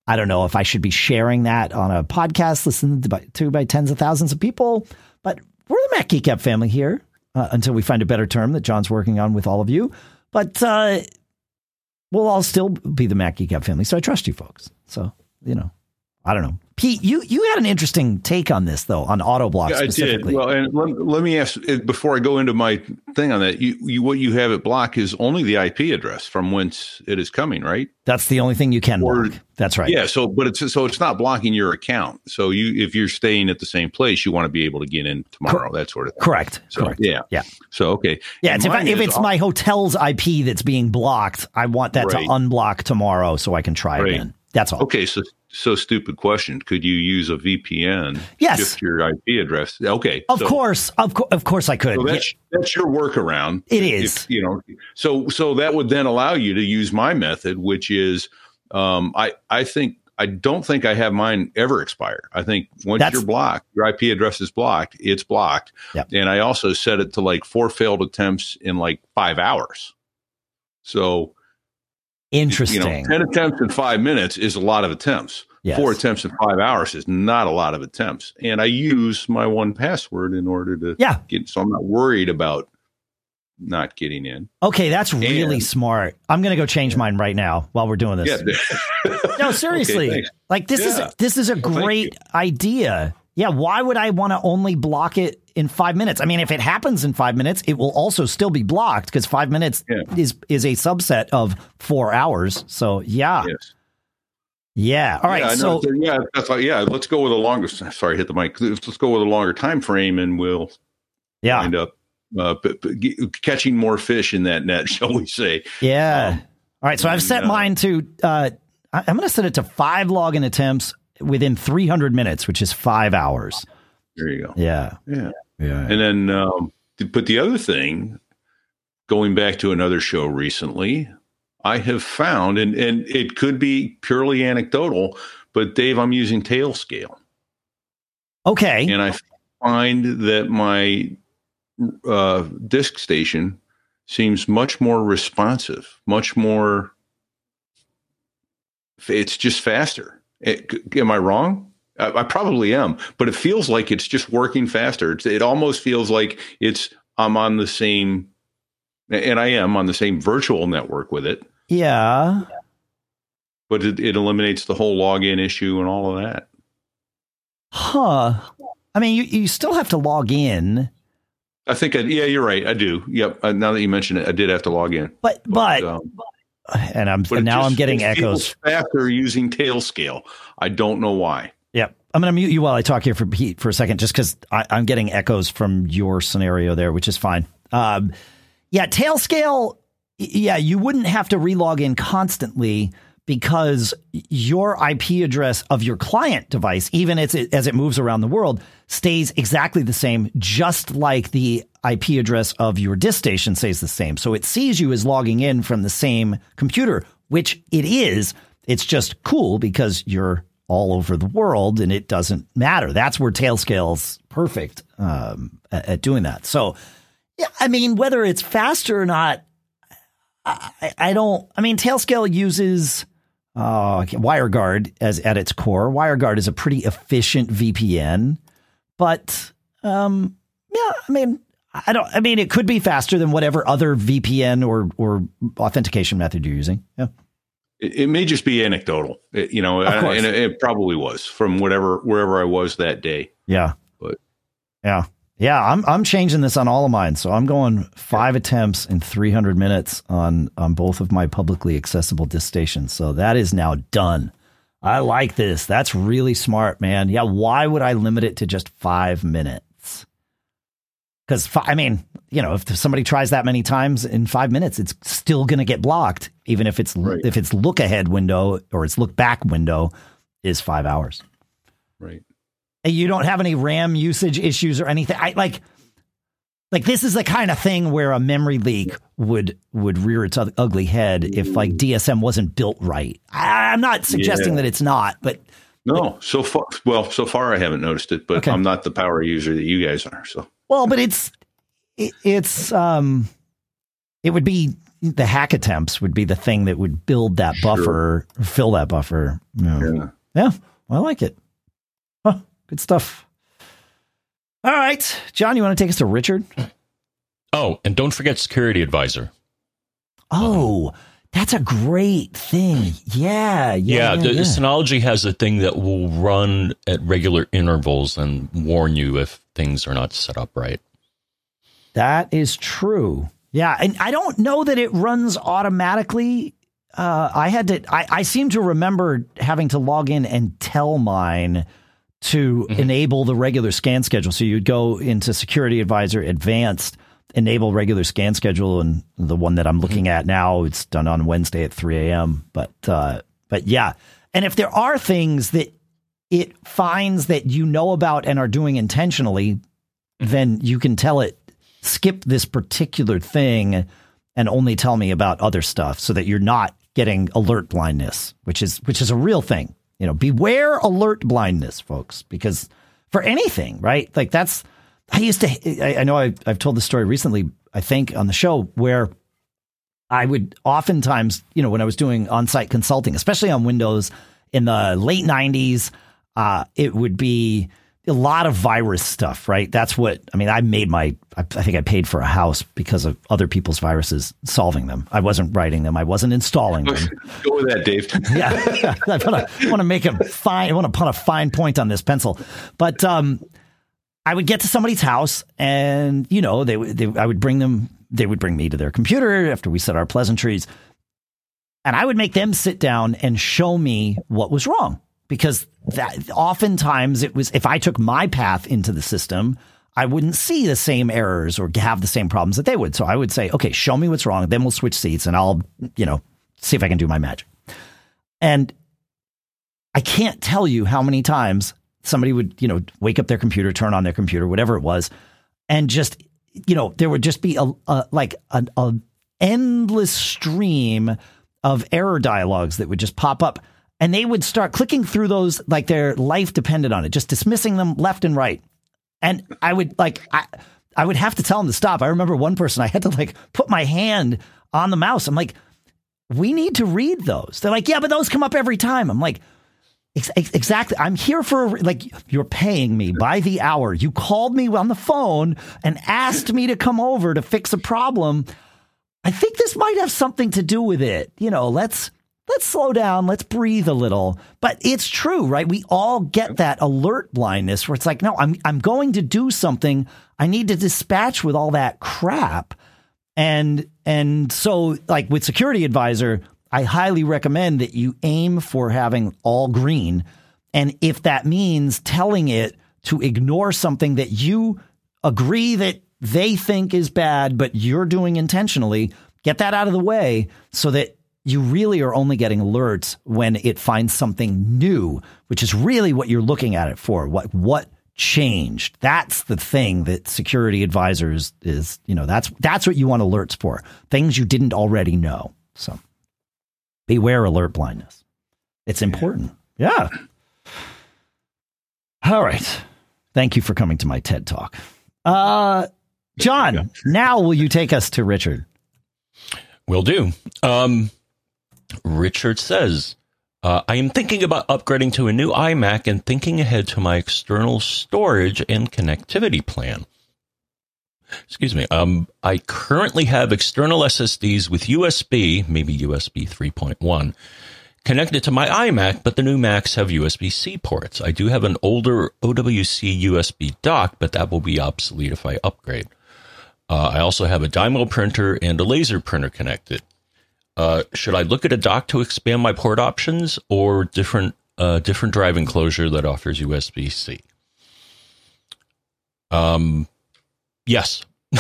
I don't know if I should be sharing that on a podcast listened to by, tens of thousands of people, but we're the Mac Geek Gab family here uh, until we find a better term that John's working on with all of you. But uh, we'll all still be the Mac Geek Gab family. So I trust you folks. So, you know, I don't know. Pete, you, you had an interesting take on this though, on auto block yeah, specifically. I did. Well, and let, let, me ask eh, before I go into my thing on that. You, you, what you have it block is only the IP address from whence it is coming, right? That's the only thing you can or, block. That's right. Yeah. So, but it's so it's not blocking your account. So you, if you're staying at the same place, you want to be able to get in tomorrow. Cor- that sort of thing. Correct. So, Correct. Yeah. Yeah. So okay. Yeah. It's if, I, if it's my hotel's IP that's being blocked, I want that right. to unblock tomorrow so I can try right. again. That's all. Okay. So so stupid question. Could you use a VPN? Yes. Shift your IP address. Okay. Of so, course. Of, co- of course I could. So that's, yeah. that's your workaround. It is. If, you know, so, so that would then allow you to use my method, which is, um, I, I think, I don't think I have mine ever expire. I think once that's, you're blocked, your IP address is blocked, it's blocked. Yep. And I also set it to like four failed attempts in like five hours. So Interesting. You know, 10 attempts in five minutes is a lot of attempts. Yes. Four attempts in five hours is not a lot of attempts. And I use my 1Password in order to yeah. get, so I'm not worried about not getting in. Okay, that's really and, smart. I'm going to go change mine right now while we're doing this. Yeah. [LAUGHS] no, seriously. Okay, like this yeah. is this is a well, great idea. Yeah, why would I want to only block it in five minutes? I mean, if it happens in five minutes, it will also still be blocked because five minutes yeah. is is a subset of four hours. So yeah. Yes. Yeah. All right. Yeah, so yeah, that's like, yeah. Let's go with a longer. Sorry, hit the mic. Let's go with a longer time frame, and we'll yeah end up uh, catching more fish in that net, [LAUGHS] shall we say? Yeah. Um, All right. So I've set uh, mine to. Uh, I'm going to set it to five login attempts within 300 minutes, which is five hours. There you go. Yeah. Yeah. Yeah. And then, um, but the other thing, going back to another show recently, I have found, and, and it could be purely anecdotal, but Dave, I'm using Tailscale. Okay. And I find that my uh, disk station seems much more responsive, much more. It's just faster. It, am I wrong? I, I, probably am, but it feels like it's just working faster. It's, it almost feels like it's I'm on the same, and I am on the same virtual network with it. Yeah, but it, it eliminates the whole login issue and all of that. Huh. I mean, you, you still have to log in. I think, I, yeah, you're right. I do. Yep. Uh, now that you mention it, I did have to log in. But, but, but um, and I'm and now I'm getting echoes faster using Tailscale. I don't know why. I'm going to mute you while I talk here for Pete for a second, just because I'm getting echoes from your scenario there, which is fine. Um, yeah, Tailscale. Yeah, you wouldn't have to relog in constantly because your IP address of your client device, even as it, as it moves around the world, stays exactly the same, just like the IP address of your disk station stays the same. So it sees you as logging in from the same computer, which it is. It's just cool because your all over the world, and it doesn't matter. That's where Tailscale's perfect um, at, at doing that. So, yeah, I mean, whether it's faster or not, I, I don't. I mean, Tailscale uses uh, WireGuard as at its core. WireGuard is a pretty efficient VPN, but um, yeah, I mean, I don't. I mean, it could be faster than whatever other VPN or or authentication method you're using. Yeah. It, it may just be anecdotal, it, you know, and it, it probably was from whatever wherever I was that day. Yeah. But yeah. Yeah, I'm I'm changing this on all of mine. So I'm going five attempts in 300 minutes on on both of my publicly accessible disk stations. So that is now done. I like this. That's really smart, man. Yeah, why would I limit it to just 5 minutes? Cuz I mean, you know, if somebody tries that many times in 5 minutes, it's still going to get blocked even if it's Right. if its look ahead window or its look back window is 5 hours right. and you don't have any RAM usage issues or anything. I like like this is the kind of thing where a memory leak would would rear its ugly head if like DSM wasn't built right. I, I'm not suggesting Yeah. that it's not, but No, so far, well, so far I haven't noticed it, but Okay. I'm not the power user that you guys are. So well, but it's it, it's um it would be the hack attempts would be the thing that would build that Sure. buffer, fill that buffer. Yeah. yeah. Yeah, I like it. Huh, good stuff. All right, John, you want to take us to Richard? Oh, and don't forget Security Advisor. Oh, that's a great thing. Yeah, yeah. Yeah, yeah, the yeah. Synology has a thing that will run at regular intervals and warn you if things are not set up right. That is true. Yeah, and I don't know that it runs automatically. Uh, I had to. I, I seem to remember having to log in and tell mine to enable the regular scan schedule. So you'd go into Security Advisor Advanced, enable regular scan schedule, and the one that I'm looking at now, it's done on Wednesday at 3 a.m. But uh, but yeah, and if there are things that it finds that you know about and are doing intentionally, mm-hmm. then you can tell it skip this particular thing and only tell me about other stuff so that you're not getting alert blindness, which is which is a real thing. You know, beware alert blindness, folks, because for anything, right? Like that's I used to I, I know I've, I've told this story recently, I think on the show where I would oftentimes, you know, when I was doing on-site consulting, especially on Windows in the late 90s, uh, it would be a lot of virus stuff, right? That's what I mean. I made my, I, think I paid for a house because of other people's viruses solving them. I wasn't writing them, I wasn't installing them. [LAUGHS] Go with that, Dave. [LAUGHS] yeah, [LAUGHS] I want to want to make a fine. I want to put a fine point on this pencil, but um, I would get to somebody's house, and you know, they, they I would bring them. They would bring me to their computer after we said our pleasantries, and I would make them sit down and show me what was wrong because that oftentimes it was if I took my path into the system. I wouldn't see the same errors or have the same problems that they would. So I would say, okay, show me what's wrong. Then we'll switch seats and I'll, you know, see if I can do my magic. And I can't tell you how many times somebody would, you know, wake up their computer, turn on their computer, whatever it was, and just, you know, there would just be a, a like an endless stream of error dialogues that would just pop up, and they would start clicking through those like their life depended on it, just dismissing them left and right. And I would like I I would have to tell them to stop. I remember one person I had to like put my hand on the mouse. I'm like, we need to read those. They're like, yeah, but those come up every time. I'm like, ex- ex- exactly. I'm here for like you're paying me by the hour. You called me on the phone and asked me to come over to fix a problem. I think this might have something to do with it. You know, let's let's slow down, let's breathe a little. But it's true, right? We all get that alert blindness where it's like, no, I'm I'm going to do something. I need to dispatch with all that crap. And and so like with security advisor, I highly recommend that you aim for having all green. And if that means telling it to ignore something that you agree that they think is bad, but you're doing intentionally, get that out of the way so that you really are only getting alerts when it finds something new, which is really what you're looking at it for. What what changed? That's the thing that security advisors is, you know, that's that's what you want alerts for. Things you didn't already know. So beware alert blindness. It's important. Yeah. All right. Thank you for coming to my TED Talk. Uh, John, now will you take us to Richard? Will do. Um, Richard says, uh, I am thinking about upgrading to a new iMac and thinking ahead to my external storage and connectivity plan. Excuse me. Um, I currently have external SSDs with USB, maybe USB 3.1, connected to my iMac, but the new Macs have USB C ports. I do have an older OWC USB dock, but that will be obsolete if I upgrade. Uh, I also have a Dymo printer and a laser printer connected. Uh, should I look at a dock to expand my port options or different uh, different drive enclosure that offers USB C? Um, yes. [LAUGHS]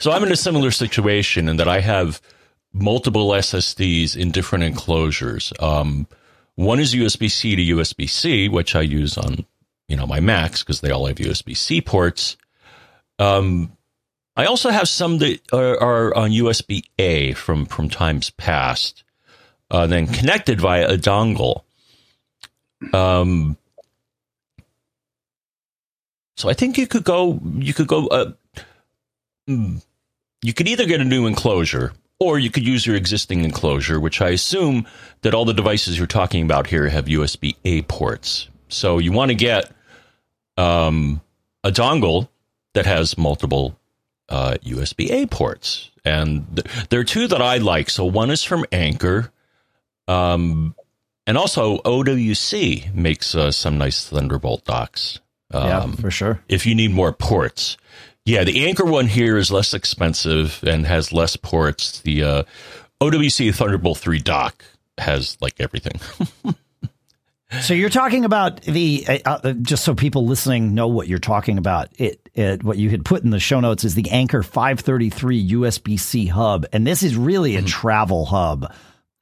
so I'm in a similar situation in that I have multiple SSDs in different enclosures. Um, one is USB C to USB C, which I use on you know my Macs because they all have USB C ports. Um, I also have some that are, are on USB A from from times past, uh, then connected via a dongle. Um, so I think you could go. You could go. Uh, hmm, you could either get a new enclosure or you could use your existing enclosure, which I assume that all the devices you're talking about here have USB A ports. So you want to get um, a dongle that has multiple uh, USB A ports. And th- there are two that I like. So one is from Anker. Um, and also OWC makes uh, some nice Thunderbolt docks. Um, yeah, for sure. If you need more ports. Yeah, the Anker one here is less expensive and has less ports. The uh, OWC Thunderbolt 3 dock has like everything. [LAUGHS] so you're talking about the uh, uh, just so people listening know what you're talking about. It, it what you had put in the show notes is the Anker 533 USB C hub, and this is really a mm-hmm. travel hub.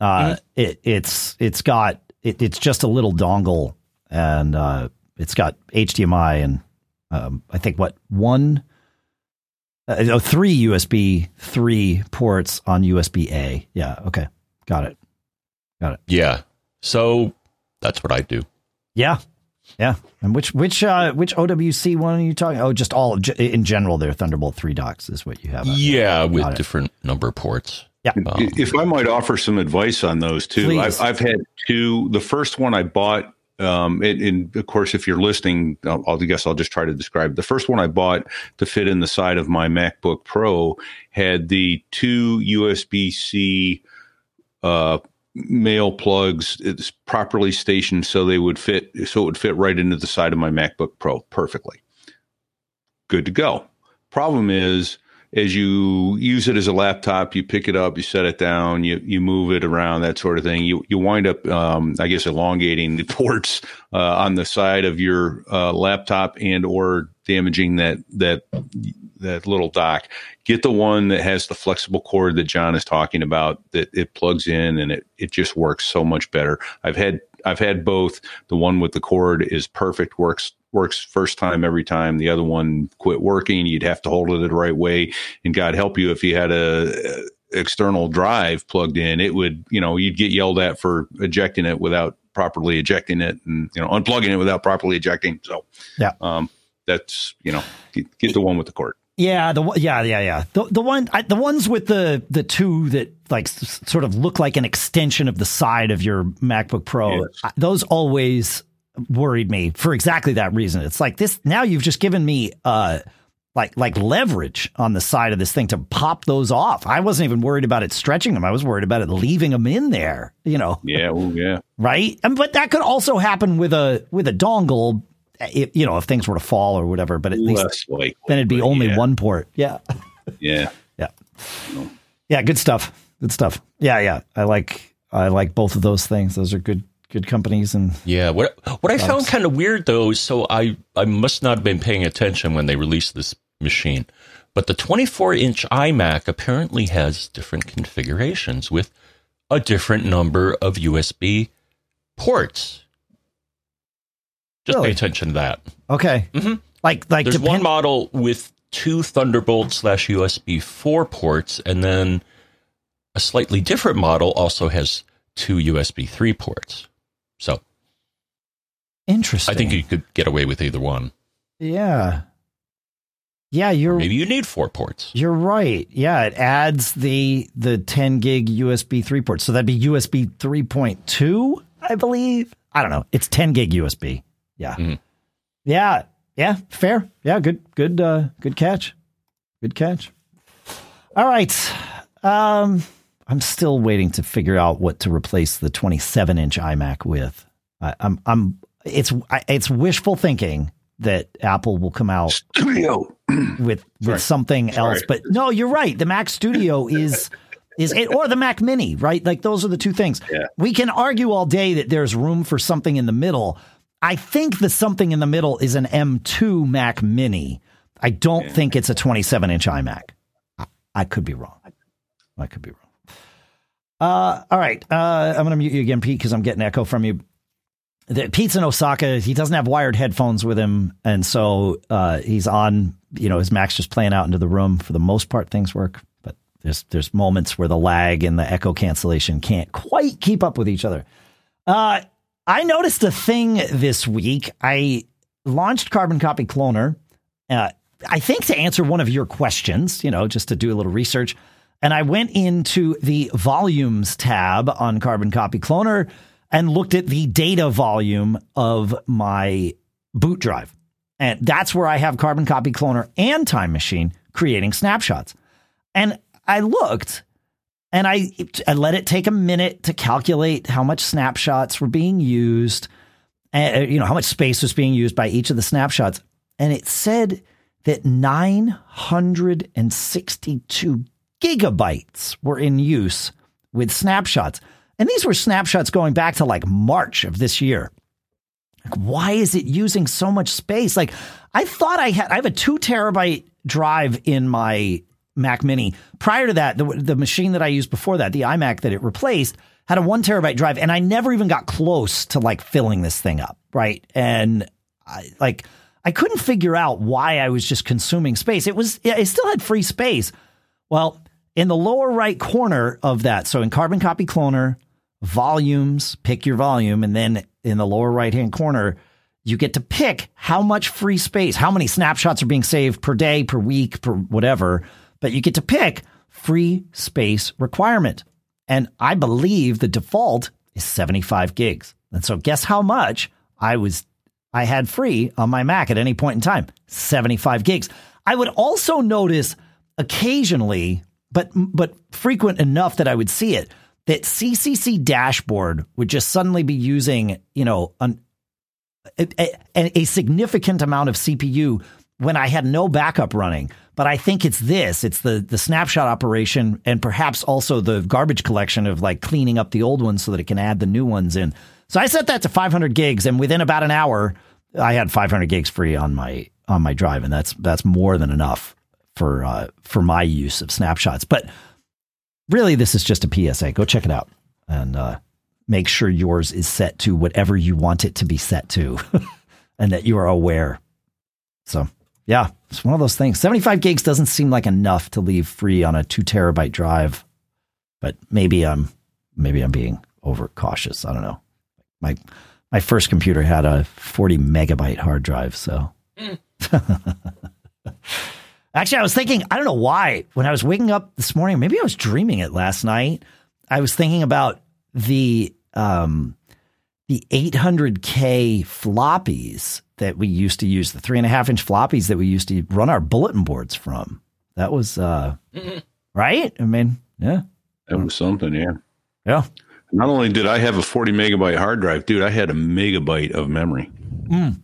Uh, mm-hmm. It it's it's got it, it's just a little dongle, and uh, it's got HDMI and um, I think what one uh, oh, three USB three ports on USB A. Yeah. Okay. Got it. Got it. Yeah. So that's what I do. Yeah. Yeah. And which which uh, which OWC one are you talking? Oh, just all in general. Their Thunderbolt three docks is what you have. Yeah, with Got different it. number ports. Yeah. Um, if I might offer some advice on those too, I've, I've, had two. The first one I bought um, and, and, of course, if you're listening, I'll, I'll, guess I'll just try to describe. The first one I bought to fit in the side of my MacBook Pro had the two USB C uh, male plugs. It's properly stationed so they would fit, so it would fit right into the side of my MacBook Pro perfectly. Good to go. Problem is, as you use it as a laptop, you pick it up, you set it down, you you move it around, that sort of thing. You you wind up, um, I guess, elongating the [LAUGHS] ports uh, on the side of your uh, laptop and or damaging that that that little dock. Get the one that has the flexible cord that John is talking about that it plugs in and it it just works so much better. I've had I've had both. The one with the cord is perfect, works works first time every time. The other one quit working. You'd have to hold it the right way. And God help you if you had a, a external drive plugged in, it would, you know, you'd get yelled at for ejecting it without properly ejecting it and, you know, unplugging it without properly ejecting. So, yeah, um, that's, you know, get, get the one with the cord. Yeah, the yeah, yeah, yeah. The the one I, the ones with the the two that like s- sort of look like an extension of the side of your MacBook Pro. Yes. I, those always worried me for exactly that reason. It's like this now you've just given me uh like like leverage on the side of this thing to pop those off. I wasn't even worried about it stretching them. I was worried about it leaving them in there, you know. Yeah, well, yeah. [LAUGHS] Right? And but that could also happen with a with a dongle if, you know, if things were to fall or whatever, but at Less least likely, then it'd be only yeah. one port. Yeah. [LAUGHS] Yeah. yeah. Yeah, good stuff. Good stuff. Yeah, yeah. I like I like both of those things. Those are good good companies and yeah what what i found kind of weird though is so i i must not have been paying attention when they released this machine but the 24 inch imac apparently has different configurations with a different number of usb ports just really? pay attention to that okay mm-hmm. like like there's depend- one model with two thunderbolt slash usb 4 ports and then a slightly different model also has two usb 3 ports so Interesting. I think you could get away with either one. Yeah. Yeah, you're Maybe you need four ports. You're right. Yeah, it adds the the 10 gig USB 3 port. So that'd be USB 3.2, I believe. I don't know. It's 10 gig USB. Yeah. Mhm. Yeah. Yeah, fair. Yeah, good good uh good catch. Good catch. All right. Um I'm still waiting to figure out what to replace the 27 inch iMac with. I, I'm I'm it's I, it's wishful thinking that Apple will come out Studio. [CLEARS THROAT] with Sorry. with something Sorry. else. But no, you're right. The Mac Studio [LAUGHS] is is it or the Mac Mini, right? Like those are the two things. Yeah. We can argue all day that there's room for something in the middle. I think the something in the middle is an M2 Mac Mini. I don't think it's a 27 inch iMac. I, I could be wrong. I could be wrong. Uh, all right. Uh, I'm going to mute you again, Pete, because I'm getting echo from you the, Pete's in Osaka. He doesn't have wired headphones with him, and so uh, he's on. You know, his Mac's just playing out into the room. For the most part, things work, but there's there's moments where the lag and the echo cancellation can't quite keep up with each other. Uh, I noticed a thing this week. I launched Carbon Copy Cloner. Uh, I think to answer one of your questions, you know, just to do a little research. And I went into the volumes tab on Carbon Copy Cloner and looked at the data volume of my boot drive. And that's where I have Carbon Copy Cloner and Time Machine creating snapshots. And I looked and I, I let it take a minute to calculate how much snapshots were being used, and you know how much space was being used by each of the snapshots, and it said that 962 gigabytes were in use with snapshots. And these were snapshots going back to like March of this year. Like, why is it using so much space? Like, I thought I had, I have a two terabyte drive in my Mac Mini. Prior to that, the, the machine that I used before that, the iMac that it replaced, had a one terabyte drive, and I never even got close to like filling this thing up, right? And I like, I couldn't figure out why I was just consuming space. It was, it still had free space. Well, in the lower right corner of that, so in Carbon Copy Cloner, volumes, pick your volume, and then in the lower right hand corner, you get to pick how much free space, how many snapshots are being saved per day, per week, per whatever, but you get to pick free space requirement. And I believe the default is 75 gigs. And so guess how much I was I had free on my Mac at any point in time? 75 gigs. I would also notice occasionally, but but frequent enough that I would see it, that CCC dashboard would just suddenly be using, you know, an, a, a, a significant amount of CPU when I had no backup running. But I think it's this, it's the the snapshot operation and perhaps also the garbage collection of like cleaning up the old ones so that it can add the new ones in. So I set that to 500 gigs and within about an hour I had 500 gigs free on my on my drive and that's that's more than enough for uh, for my use of snapshots. But really this is just a PSA. Go check it out and uh, make sure yours is set to whatever you want it to be set to [LAUGHS] and that you are aware. So, yeah, it's one of those things. 75 gigs doesn't seem like enough to leave free on a 2 terabyte drive, but maybe I'm maybe I'm being overcautious. I don't know. My my first computer had a 40 megabyte hard drive, so [LAUGHS] Actually, I was thinking, I don't know why, when I was waking up this morning, maybe I was dreaming it last night. I was thinking about the um, the 800K floppies that we used to use, the three and a half inch floppies that we used to run our bulletin boards from. That was, uh, right? I mean, yeah. That was something, yeah. Yeah. Not only did I have a 40 megabyte hard drive, dude, I had a megabyte of memory. Mm.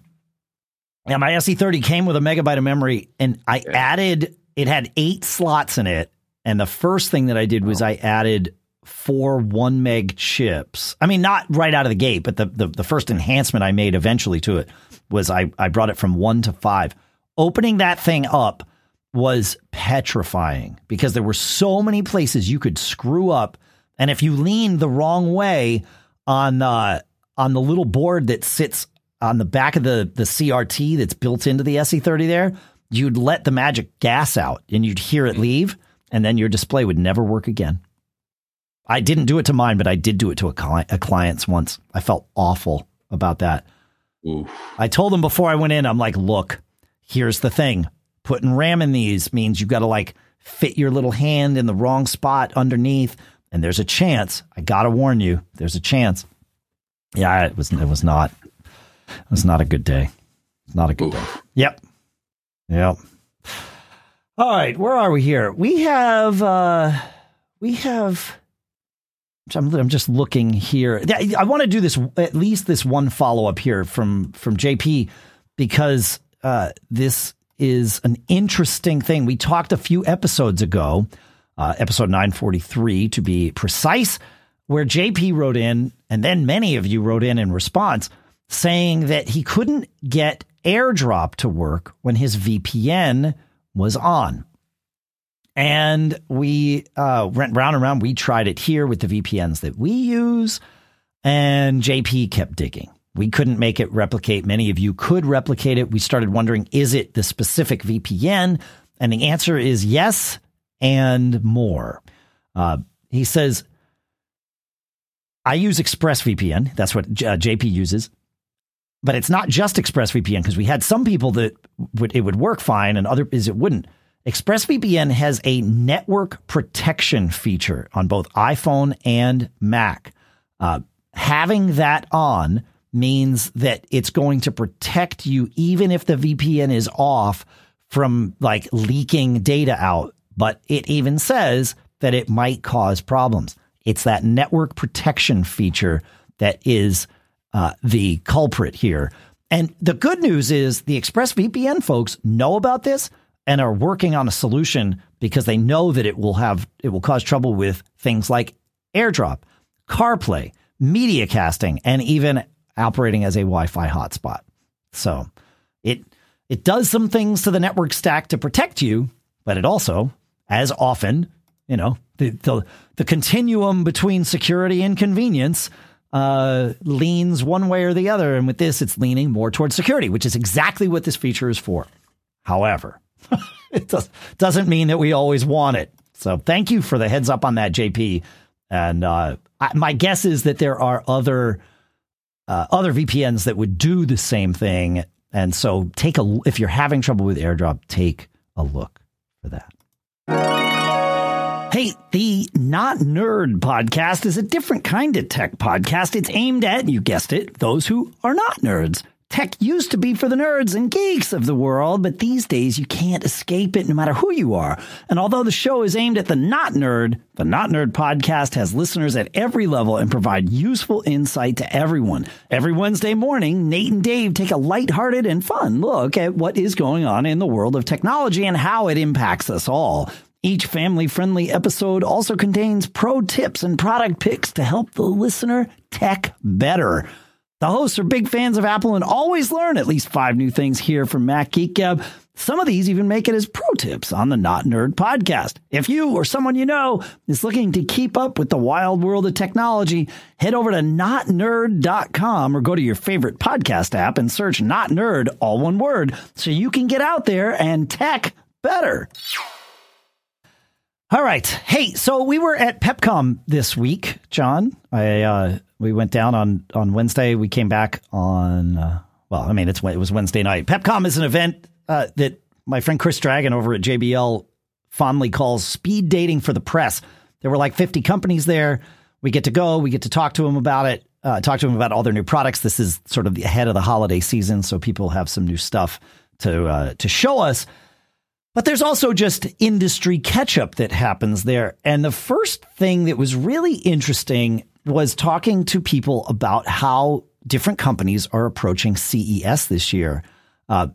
Yeah, my SE30 came with a megabyte of memory, and I Yeah. added. It had eight slots in it, and the first thing that I did was I added four one meg chips. I mean, not right out of the gate, but the the, the first enhancement I made eventually to it was I I brought it from one to five. Opening that thing up was petrifying because there were so many places you could screw up, and if you leaned the wrong way on uh, on the little board that sits on the back of the the CRT that's built into the SE30 there, you'd let the magic gas out and you'd hear it leave, and then your display would never work again. I didn't do it to mine, but I did do it to a, cli- a client's once. I felt awful about that. Oof. I told them before I went in, I'm like, look, here's the thing. Putting RAM in these means you've got to like fit your little hand in the wrong spot underneath. And there's a chance. I got to warn you, there's a chance. Yeah, it was, it was not, it was not a good day. Not a good Oof. day. Yep. Yep. All right. Where are we here? We have, uh, we have, I'm, I'm just looking here. I want to do this at least this one follow up here from from JP because uh, this is an interesting thing. We talked a few episodes ago, uh, episode 943 to be precise, where JP wrote in, and then many of you wrote in in response saying that he couldn't get AirDrop to work when his VPN was on. And we uh, went round and round. We tried it here with the VPNs that we use, and JP kept digging. We couldn't make it replicate. Many of you could replicate it. We started wondering, is it the specific VPN? And the answer is yes and more. Uh, he says, I use ExpressVPN. That's what uh, JP uses. But it's not just ExpressVPN because we had some people that would, it would work fine and other is it wouldn't. ExpressVPN has a network protection feature on both iPhone and Mac. Uh, having that on means that it's going to protect you even if the VPN is off from like leaking data out. But it even says that it might cause problems. It's that network protection feature that is uh, the culprit here. And the good news is the ExpressVPN folks know about this and are working on a solution because they know that it will have it will cause trouble with things like AirDrop, CarPlay, media casting, and even operating as a Wi-Fi hotspot. So it it does some things to the network stack to protect you, but it also, as often, you know, the the, the continuum between security and convenience uh, leans one way or the other. And with this, it's leaning more towards security, which is exactly what this feature is for. However, [LAUGHS] it does, doesn't mean that we always want it. So thank you for the heads up on that, JP. And uh, I, my guess is that there are other uh, other VPNs that would do the same thing. And so take a if you're having trouble with AirDrop, take a look for that. Hey, the Not Nerd podcast is a different kind of tech podcast. It's aimed at, you guessed it, those who are not nerds. Tech used to be for the nerds and geeks of the world, but these days you can't escape it no matter who you are. And although the show is aimed at the not nerd, the Not Nerd podcast has listeners at every level and provide useful insight to everyone. Every Wednesday morning, Nate and Dave take a lighthearted and fun look at what is going on in the world of technology and how it impacts us all. Each family friendly episode also contains pro tips and product picks to help the listener tech better. The hosts are big fans of Apple and always learn at least five new things here from Mac Geek Gab. Some of these even make it as pro tips on the Not Nerd podcast. If you or someone you know is looking to keep up with the wild world of technology, head over to notnerd.com or go to your favorite podcast app and search Not Nerd, all one word, so you can get out there and tech better. All right. Hey, so we were at PepCom this week, John. I uh, we went down on on Wednesday. We came back on. Uh, well, I mean, it's it was Wednesday night. PepCom is an event uh, that my friend Chris Dragon over at JBL fondly calls speed dating for the press. There were like 50 companies there. We get to go. We get to talk to them about it. Uh, talk to them about all their new products. This is sort of the ahead of the holiday season, so people have some new stuff to uh, to show us. But there's also just industry catch up that happens there. And the first thing that was really interesting was talking to people about how different companies are approaching CES this year. Uh,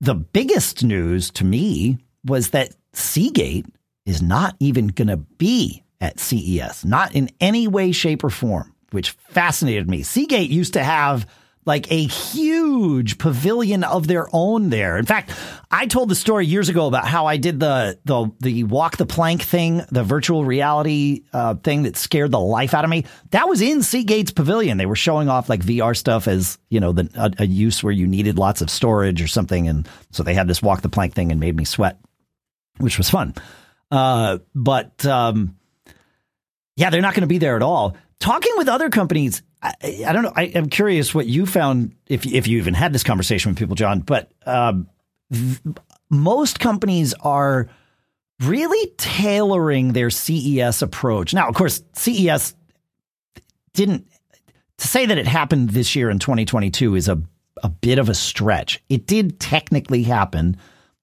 the biggest news to me was that Seagate is not even going to be at CES, not in any way, shape, or form, which fascinated me. Seagate used to have like a huge pavilion of their own there. In fact, I told the story years ago about how I did the the the walk the plank thing, the virtual reality uh, thing that scared the life out of me. That was in Seagate's pavilion. They were showing off like VR stuff as you know the, a, a use where you needed lots of storage or something, and so they had this walk the plank thing and made me sweat, which was fun. Uh, but um, yeah, they're not going to be there at all. Talking with other companies, I, I don't know. I, am curious what you found if if you even had this conversation with people, John. But um, th- most companies are really tailoring their CES approach. Now, of course, CES didn't to say that it happened this year in 2022 is a a bit of a stretch. It did technically happen.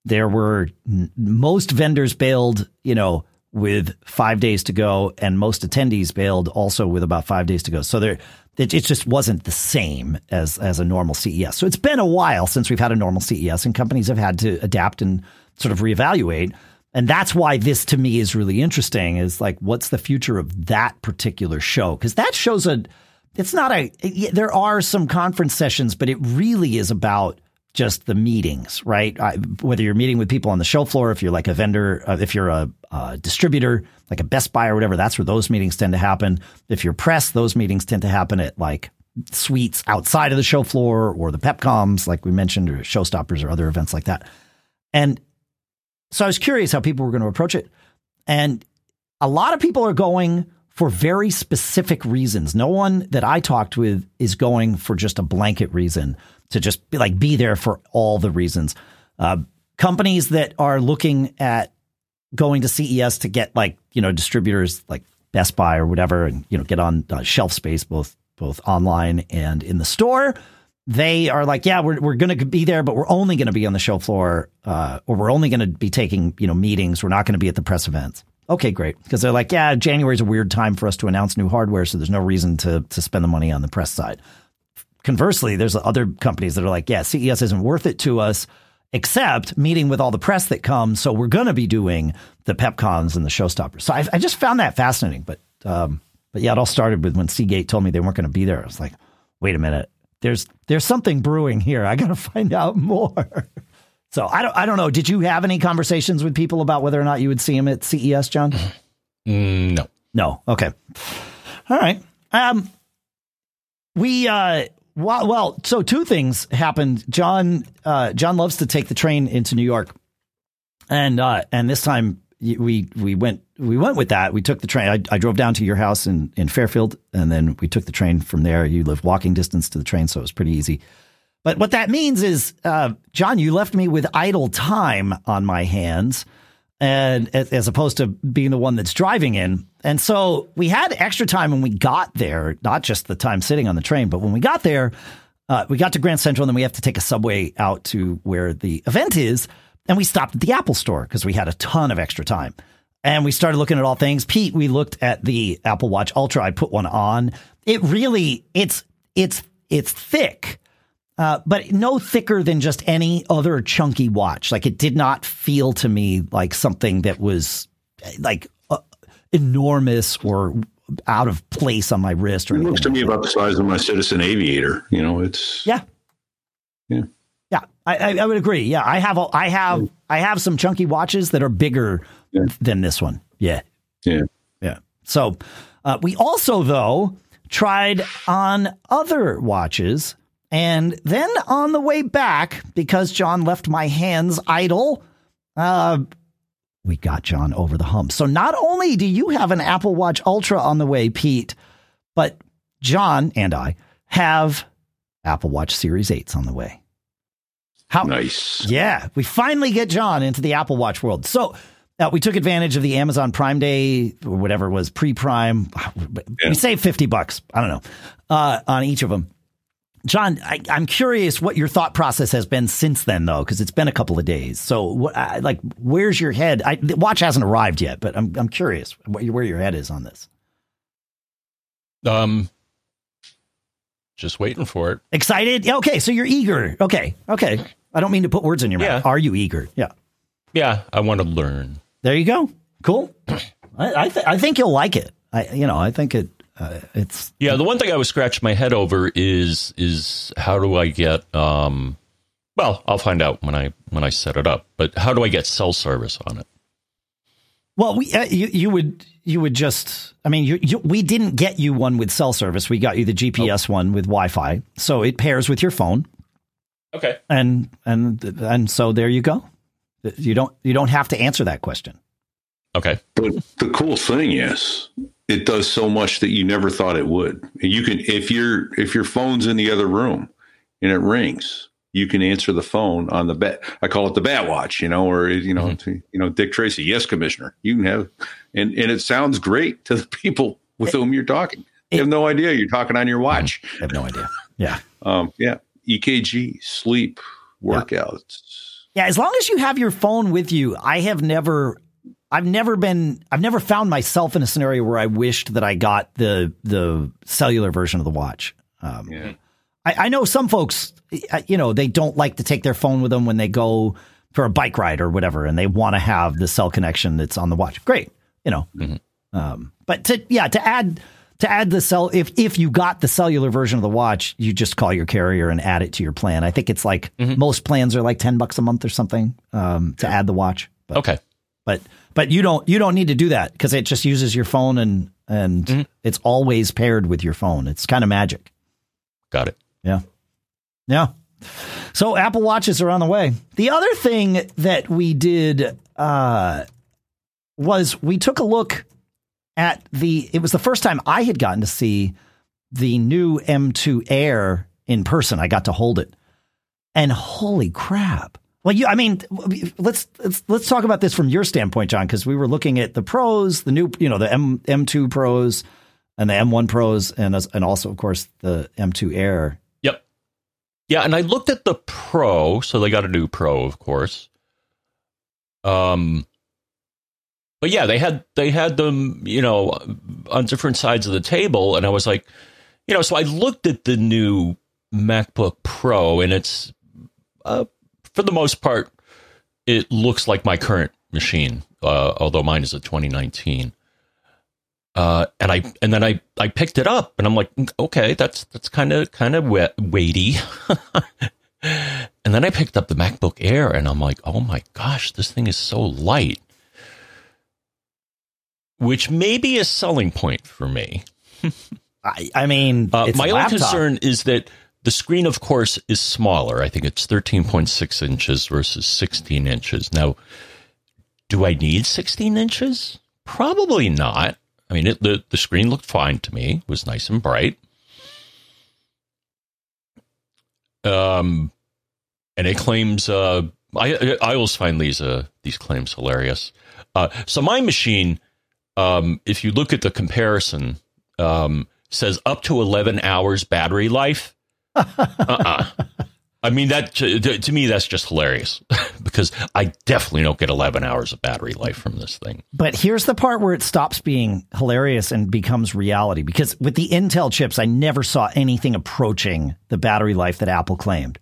There were most vendors bailed, you know, with five days to go, and most attendees bailed also with about five days to go. So there, it, just wasn't the same as as a normal CES. So it's been a while since we've had a normal CES, and companies have had to adapt and sort of reevaluate. And that's why this to me is really interesting. Is like, what's the future of that particular show? Because that shows a it's not a there are some conference sessions but it really is about just the meetings right? I, whether you're meeting with people on the show floor if you're like a vendor uh, if you're a, a, distributor like a best buy or whatever that's where those meetings tend to happen. If you're press those meetings tend to happen at like suites outside of the show floor or the pepcoms like we mentioned or showstoppers or other events like that. And so i was curious how people were going to approach it. And a lot of people are going for very specific reasons. No one that I talked with is going for just a blanket reason to just be like be there for all the reasons. Uh, companies that are looking at going to CES to get like you know distributors like Best Buy or whatever, and you know get on uh, shelf space both both online and in the store. They are like, yeah, we're we're going to be there, but we're only going to be on the show floor, uh, or we're only going to be taking you know meetings. We're not going to be at the press events. Okay, great. Because they're like, yeah, January is a weird time for us to announce new hardware, so there's no reason to to spend the money on the press side. Conversely, there's other companies that are like, yeah, CES isn't worth it to us, except meeting with all the press that comes. So we're going to be doing the PepComs and the showstoppers. So I, I just found that fascinating. But um, but yeah, it all started with when Seagate told me they weren't going to be there. I was like, wait a minute, there's there's something brewing here. I got to [LAUGHS] find out more. So I don't I don't know. Did you have any conversations with people about whether or not you would see him at CES, John? Mm, no. No. Okay. All right. Um we uh well, well so two things happened. John uh John loves to take the train into New York. And uh and this time we we went we went with that. We took the train. I, I drove down to your house in in Fairfield and then we took the train from there. You live walking distance to the train, so it was pretty easy. But what that means is, uh, John, you left me with idle time on my hands, and as opposed to being the one that's driving in. And so we had extra time when we got there, not just the time sitting on the train, but when we got there, uh, we got to Grand Central, and then we have to take a subway out to where the event is. And we stopped at the Apple store because we had a ton of extra time. And we started looking at all things. Pete, we looked at the Apple Watch Ultra. I put one on. It really, it's, it's, it's thick uh, but no thicker than just any other chunky watch. Like it did not feel to me like something that was like uh, enormous or out of place on my wrist. Or it looks to me about the size of my Citizen Aviator. You know, it's yeah, yeah, yeah. I, I would agree. Yeah, I have a, I have I have some chunky watches that are bigger yeah. than this one. Yeah, yeah, yeah. So uh, we also though tried on other watches and then on the way back, because John left my hands idle, uh, we got John over the hump. So not only do you have an Apple Watch Ultra on the way, Pete, but John and I have Apple Watch Series 8s on the way. How nice. Yeah, we finally get John into the Apple Watch world. So uh, we took advantage of the Amazon Prime Day or whatever it was, pre-Prime. [SIGHS] Yeah. We saved 50 bucks. I don't know, uh, on each of them. John, I, am curious what your thought process has been since then, though, because it's been a couple of days. So, what, like, where's your head? I, the watch hasn't arrived yet, but I'm I'm curious what, where your head is on this. Um, just waiting for it. Excited? Okay, so you're eager. Okay, okay. I don't mean to put words in your yeah. mouth. Are you eager? Yeah. Yeah, I want to learn. There you go. Cool. [CLEARS THROAT] I I, th- I think you'll like it. I you know I think it uh, it's yeah. The one thing I was scratching my head over is is how do I get um, well, I'll find out when I when I set it up. But how do I get cell service on it? Well, we uh, you you would you would just I mean you, you, we didn't get you one with cell service. We got you the GPS oh. one with Wi-Fi, so it pairs with your phone. Okay. And and and so there you go. You don't you don't have to answer that question. Okay. But the cool thing is it does so much that you never thought it would. You can if your if your phone's in the other room and it rings, you can answer the phone on the bat. I call it the bat watch, you know, or you know, mm-hmm. you know, Dick Tracy, yes, Commissioner. You can have, and and it sounds great to the [LAUGHS] people with it, whom you're talking. You have no idea you're talking on your watch. I have no idea. Yeah. um. Yeah. EKG, sleep, workouts. Yeah. As long as you have your phone with you, I have never I've never been I've never found myself in a scenario where I wished that I got the the cellular version of the watch. Um, yeah. I, I, know some folks, you know, they don't like to take their phone with them when they go for a bike ride or whatever, and they want to have the cell connection that's on the watch. Great, you know. Mm-hmm. Um, but to yeah, to add to add the cell if if you got the cellular version of the watch, you just call your carrier and add it to your plan. I think it's like mm-hmm. most plans are like ten bucks a month or something um, to add the watch. But, okay, but but you don't you don't need to do that because it just uses your phone and and mm-hmm. it's always paired with your phone. It's kind of magic. Got it. Yeah. Yeah. So Apple Watches are on the way. The other thing that we did uh, was we took a look at the. It was the first time I had gotten to see the new M2 Air in person. I got to hold it, and holy crap! Well, you, I mean, let's, let's let's talk about this from your standpoint, John, because we were looking at the pros, the new, you know, the M M2 Pros and the M1 Pros, and and also, of course, the M2 Air. Yep. Yeah, and I looked at the Pro, so they got a new Pro, of course. Um, but yeah, they had they had them, you know, on different sides of the table, and I was like, you know, so I looked at the new MacBook Pro, and it's uh, for the most part, it looks like my current machine, uh, although mine is a 2019. Uh, and I and then I, I picked it up and I'm like, okay, that's that's kind of kind of weighty. [LAUGHS] and then I picked up the MacBook Air and I'm like, oh my gosh, this thing is so light, which may be a selling point for me. [LAUGHS] I, I mean, uh, my only concern is that the screen, of course, is smaller. I think it's 13.6 inches versus 16 inches. Now, do I need 16 inches? Probably not. I mean, it, the, the screen looked fine to me, it was nice and bright. Um, and it claims, uh, I, I always find these, uh, these claims hilarious. Uh, so my machine, um, if you look at the comparison, um, says up to 11 hours battery life uh-uh. I mean that to, to, me that's just hilarious [LAUGHS] because I definitely don't get 11 hours of battery life from this thing. But here's the part where it stops being hilarious and becomes reality because with the Intel chips I never saw anything approaching the battery life that Apple claimed.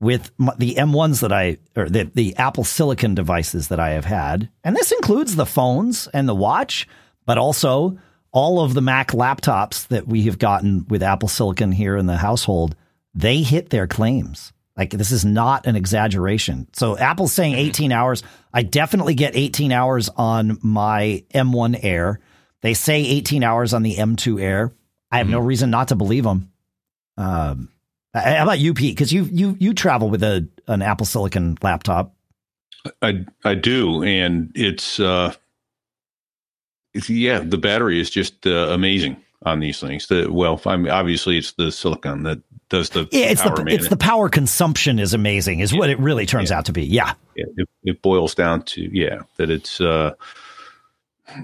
With the M1s that I or the the Apple Silicon devices that I have had, and this includes the phones and the watch, but also all of the Mac laptops that we have gotten with Apple Silicon here in the household they hit their claims. Like this is not an exaggeration. So Apple's saying mm-hmm. 18 hours. I definitely get 18 hours on my M1 Air. They say 18 hours on the M2 Air. I have mm-hmm. no reason not to believe them. Um, how about you, Pete? Because you you you travel with a an Apple Silicon laptop. I I do, and it's uh, it's, yeah, the battery is just uh, amazing on these things. The well, I mean, obviously it's the silicon that does the yeah, it's the it's the power consumption is amazing is yeah. what it really turns yeah. out to be. Yeah, it, it, boils down to yeah that it's uh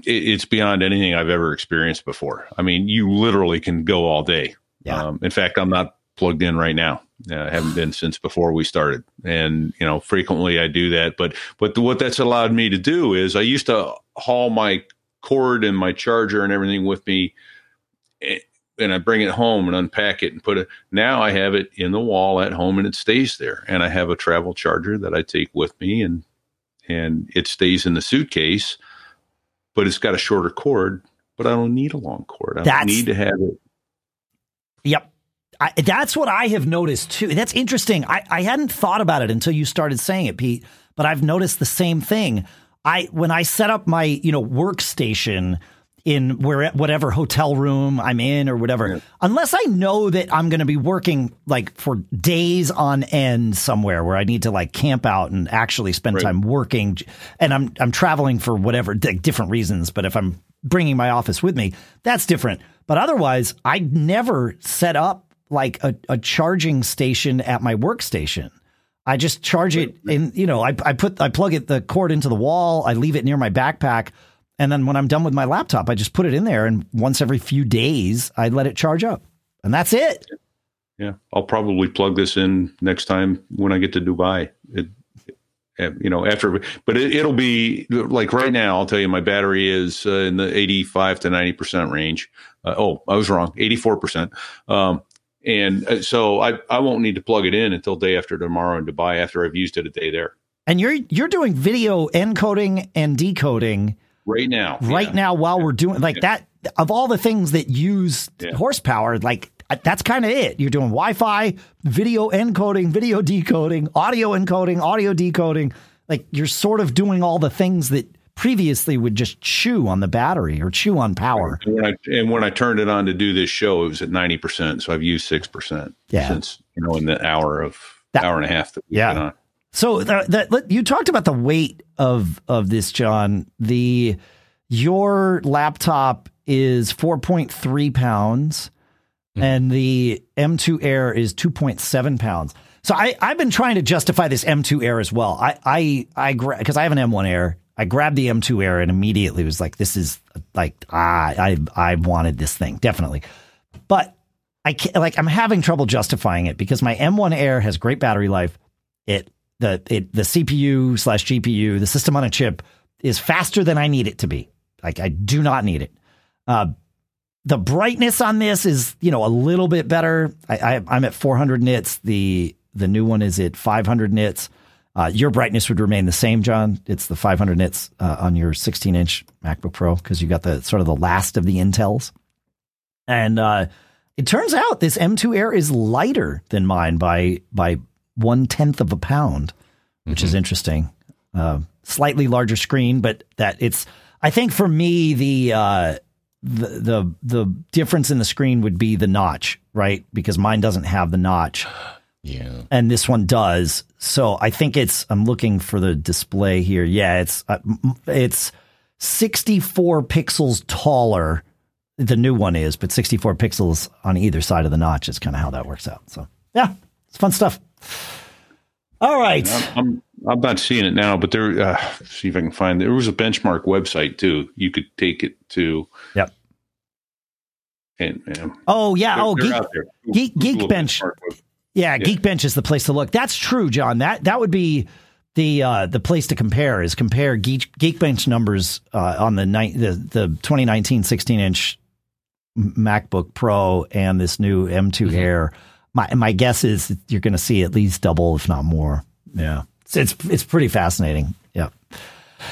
it, it's beyond anything I've ever experienced before. I mean, you literally can go all day. Yeah. Um, in fact, I'm not plugged in right now. Uh, I haven't been since before we started, and you know, frequently I do that. But but the, what that's allowed me to do is I used to haul my cord and my charger and everything with me and I bring it home and unpack it and put it. Now I have it in the wall at home and it stays there. And I have a travel charger that I take with me and and it stays in the suitcase, but it's got a shorter cord. But I don't need a long cord. I that's, don't need to have it. Yep. I, that's what I have noticed too. That's interesting. I, I hadn't thought about it until you started saying it, Pete. But I've noticed the same thing. I when I set up my you know workstation in where whatever hotel room I'm in or whatever. Yeah. Unless I know that I'm going to be working like for days on end somewhere where I need to like camp out and actually spend right. time working and I'm I'm traveling for whatever different reasons, but if I'm bringing my office with me, that's different. But otherwise, I never set up like a, a charging station at my workstation. I just charge it in, you know, I, I put, I plug it, the cord into the wall. I leave it near my backpack. And then when I'm done with my laptop, I just put it in there. And once every few days, I let it charge up. And that's it. Yeah. I'll probably plug this in next time when I get to Dubai. It, you know, after, but it, will be like right now, I'll tell you, my battery is uh, in the 85 to 90% range. Uh, oh, I was wrong, 84%. Um, and uh, so I, I won't need to plug it in until day after tomorrow in Dubai after I've used it a day there. And you're you're doing video encoding and decoding right now. Right yeah. now while we're doing like yeah. that of all the things that use yeah. horsepower, like that's kind of it. You're doing Wi-Fi, video encoding, video decoding, audio encoding, audio decoding. Like you're sort of doing all the things that previously would just chew on the battery or chew on power. And when I, and when I turned it on to do this show, it was at 90%. So I've used 6% yeah. since, you know, in the hour of that, hour and a half. That yeah. So that, you talked about the weight of, of this, John, the, your laptop is 4.3 pounds mm-hmm. and the M2 Air is 2.7 pounds. So I, I've been trying to justify this M2 Air as well. I, I, I, because I have an M1 Air I grabbed the M2 Air and immediately was like, this is like, ah, I, I wanted this thing, definitely. But I can't, like, I'm having trouble justifying it because my M1 Air has great battery life. It, the, it, the CPU slash GPU, the system on a chip is faster than I need it to be. Like, I do not need it. Uh, the brightness on this is, you know, a little bit better. I, I, I'm at 400 nits. The, the new one is at 500 nits. Uh, your brightness would remain the same, John. It's the 500 nits uh, on your 16 inch MacBook Pro because you got the sort of the last of the Intels. And uh, it turns out this M2 Air is lighter than mine by by one tenth of a pound, which mm-hmm. is interesting. Uh, slightly larger screen, but that it's. I think for me the uh, the the the difference in the screen would be the notch, right? Because mine doesn't have the notch. [GASPS] Yeah. And this one does. So I think it's, I'm looking for the display here. Yeah, it's, uh, it's 64 pixels taller. The new one is, but 64 pixels on either side of the notch is kind of how that works out. So yeah, it's fun stuff. All right. I'm, I'm not seeing it now, but there, uh, see if I can find, it. there was a benchmark website too. You could take it to. Yep. And, and oh yeah. They're, oh, they're Geek, Geek, Geekbench. Yeah, yeah, Geekbench is the place to look. That's true, John. That that would be the uh, the place to compare is compare Geek, Geekbench numbers uh, on the, ni- the the 2019 16 inch MacBook Pro and this new M2 mm-hmm. Air. My my guess is you're going to see at least double, if not more. Yeah, it's it's, it's pretty fascinating. Yeah.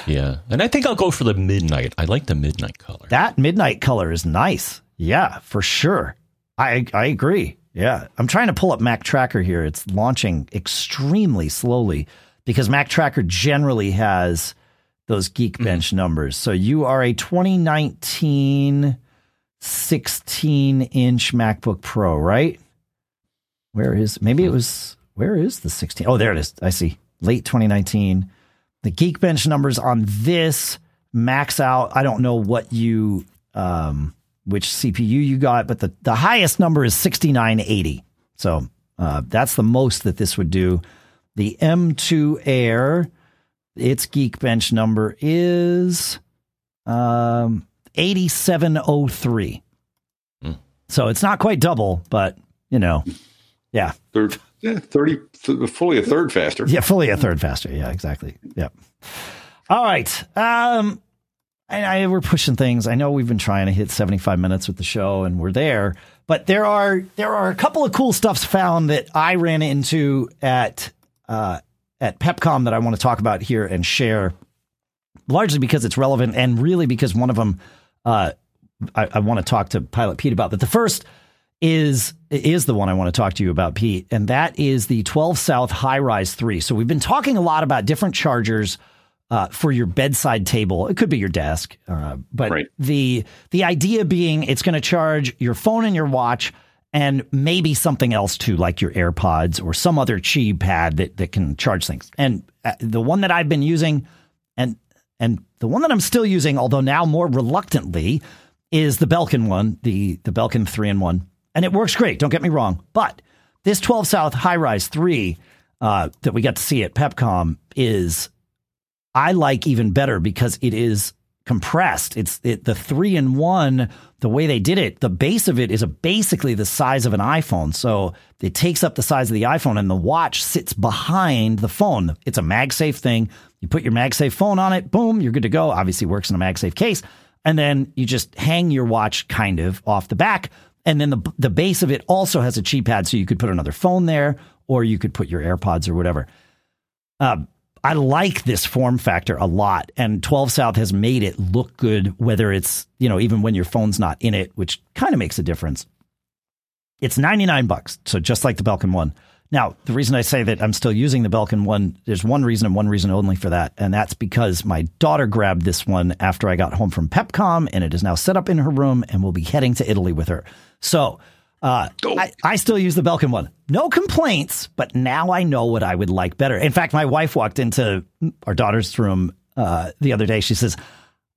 Yeah, and I think I'll go for the midnight. I like the midnight color. That midnight color is nice. Yeah, for sure. I I agree. Yeah, I'm trying to pull up Mactracker here. It's launching extremely slowly because Mactracker generally has those Geekbench mm. numbers. So you are a 2019 16 inch MacBook Pro, right? Where is maybe it was where is the 16? Oh, there it is. I see. Late 2019. The Geekbench numbers on this max out. I don't know what you um which CPU you got, but the, the highest number is 6980. So uh, that's the most that this would do. The M2 Air, its Geekbench number is um, 8703. Hmm. So it's not quite double, but you know, yeah. Third, yeah, 30, fully a third faster. Yeah, fully a third faster. Yeah, exactly. Yep. All right. Um, I, I, we're pushing things. I know we've been trying to hit 75 minutes with the show, and we're there. But there are there are a couple of cool stuffs found that I ran into at uh, at PepCom that I want to talk about here and share, largely because it's relevant, and really because one of them uh, I, I want to talk to Pilot Pete about. But the first is is the one I want to talk to you about, Pete, and that is the 12 South HiRise 3. So we've been talking a lot about different chargers uh, for your bedside table. It could be your desk, uh, but Right. the the idea being it's going to charge your phone and your watch and maybe something else too, like your AirPods or some other Qi pad that that can charge things. And uh, the one that I've been using, and and the one that I'm still using, although now more reluctantly, is the Belkin one, the the Belkin three in one, and it works great. Don't get me wrong, but this 12 South HiRise three uh, that we got to see at Pepcom is I like even better because it is compressed. It's it, the three in one. The way they did it, the base of it is a, basically the size of an iPhone. So it takes up the size of the iPhone, and the watch sits behind the phone. It's a MagSafe thing. You put your MagSafe phone on it, boom, you're good to go. Obviously, works in a MagSafe case, and then you just hang your watch kind of off the back. And then the the base of it also has a Qi pad, so you could put another phone there, or you could put your AirPods or whatever. Uh, I like this form factor a lot, and 12 South has made it look good, whether it's, you know, even when your phone's not in it, which kind of makes a difference. It's 99 bucks, so just like the Belkin one. Now, the reason I say that I'm still using the Belkin one, there's one reason and one reason only for that, and that's because my daughter grabbed this one after I got home from Pepcom, and it is now set up in her room, and we'll be heading to Italy with her. So, uh. I, I still use the Belkin one. No complaints, but now I know what I would like better. In fact, my wife walked into our daughter's room uh, the other day. She says,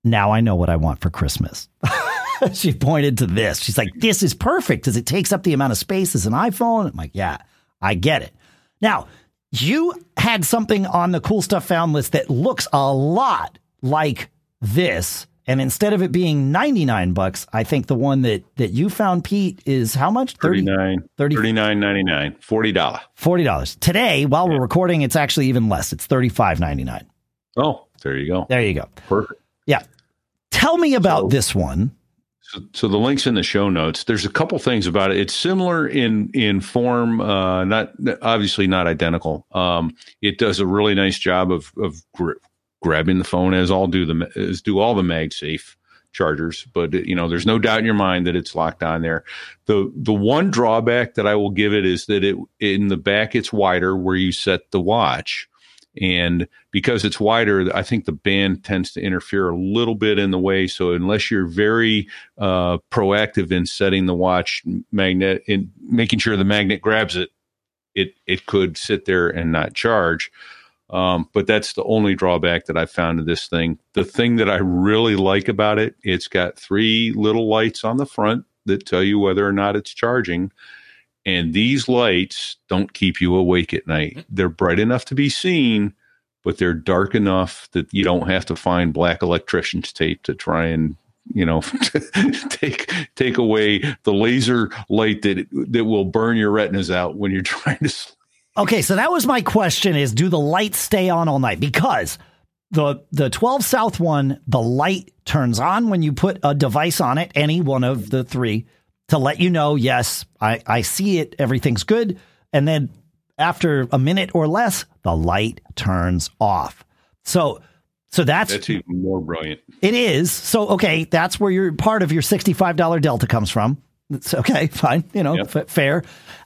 Now I know what I want for Christmas. [LAUGHS] she pointed to this. She's like, This is perfect because it takes up the amount of space as an iPhone. I'm like, Yeah, I get it. Now, you had something on the cool stuff found list that looks a lot like this. And instead of it being 99 bucks, I think the one that, that you found, Pete, is how much? 30, 39 30 $39.99 $40 $40. Today, while we're recording, it's actually even less. It's $35.99. oh there you go There you go. perfect Yeah. Tell me about So- this one. So, so the links in the show notes. There's a couple things about it. It's similar in in form, uh, not obviously not identical. Um, it does a really nice job of of gr- grabbing the phone, as all do the as do all the MagSafe chargers. But you know, there's no doubt in your mind that it's locked on there. the The one drawback that I will give it is that it in the back it's wider where you set the watch. And because it's wider, I think the band tends to interfere a little bit in the way. So unless you're very uh, proactive in setting the watch magnet, in making sure the magnet grabs it, it it could sit there and not charge. Um, but that's the only drawback that I found to this thing. The thing that I really like about it, it's got three little lights on the front that tell you whether or not it's charging. And these lights don't keep you awake at night. They're bright enough to be seen, but they're dark enough that you don't have to find black electrician's tape to try and you know [LAUGHS] take take away the laser light that that will burn your retinas out when you're [LAUGHS] trying to sleep. Okay, so that was my question is do the lights stay on all night? Because the the 12 South one, the light turns on when you put a device on it, any one of the three, to let you know, yes, I, I see it, everything's good. And then after a minute or less, the light turns off. So so that's, That's even more brilliant. it is. So okay, that's where your part of your sixty-five dollar delta comes from. It's okay, fine, you know, Yep. f- fair.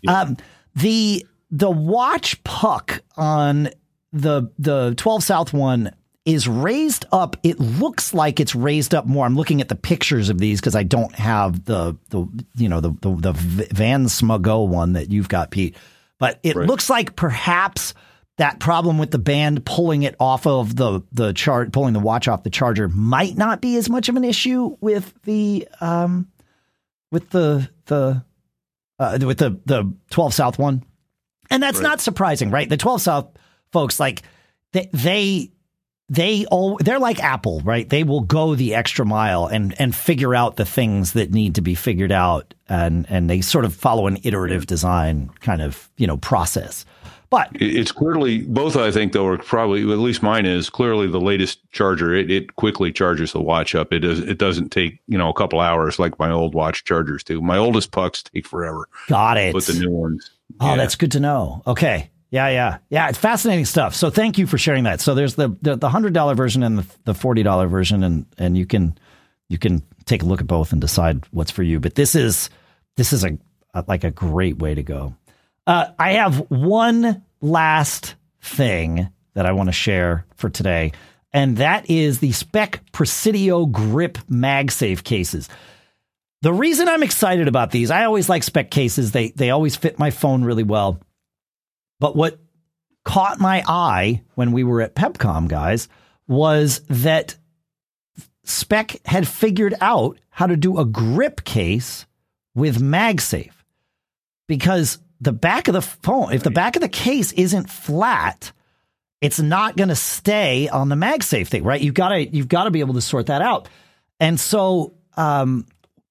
Um, the the watch puck on the the twelve South one is raised up. It looks like it's raised up more. I'm looking at the pictures of these because I don't have the the you know the the, the Van Smago one that you've got, Pete. But it Right. looks like perhaps that problem with the band pulling it off of the the chart, pulling the watch off the charger, might not be as much of an issue with the um with the the uh, with the the 12 South one, and that's Right. not surprising, right? The 12 South folks like they they they all they're like Apple, right? They will go the extra mile and and figure out the things that need to be figured out, and and they sort of follow an iterative design kind of you know process. But It's clearly both. I think though are probably at least mine is clearly the latest charger. It, it quickly charges the watch up. It does. It doesn't take you know a couple hours like my old watch chargers do. My oldest pucks take forever, got it. but the new ones. Oh, yeah. that's good to know. Okay. Yeah, yeah, yeah. It's fascinating stuff. So thank you for sharing that. So there's the the, the hundred dollar version and the, the forty dollar version, and and you can you can take a look at both and decide what's for you. But this is this is a, a like a great way to go. Uh, I have one last thing that I want to share for today, and that is the Speck Presidio Grip MagSafe cases. The reason I'm excited about these, I always like speck cases. They they always fit my phone really well. But what caught my eye when we were at Pepcom, guys, was that Speck had figured out how to do a grip case with MagSafe. Because the back of the phone, if the back of the case isn't flat, it's not going to stay on the MagSafe thing, right? You've got to you've got to be able to sort that out. And so um,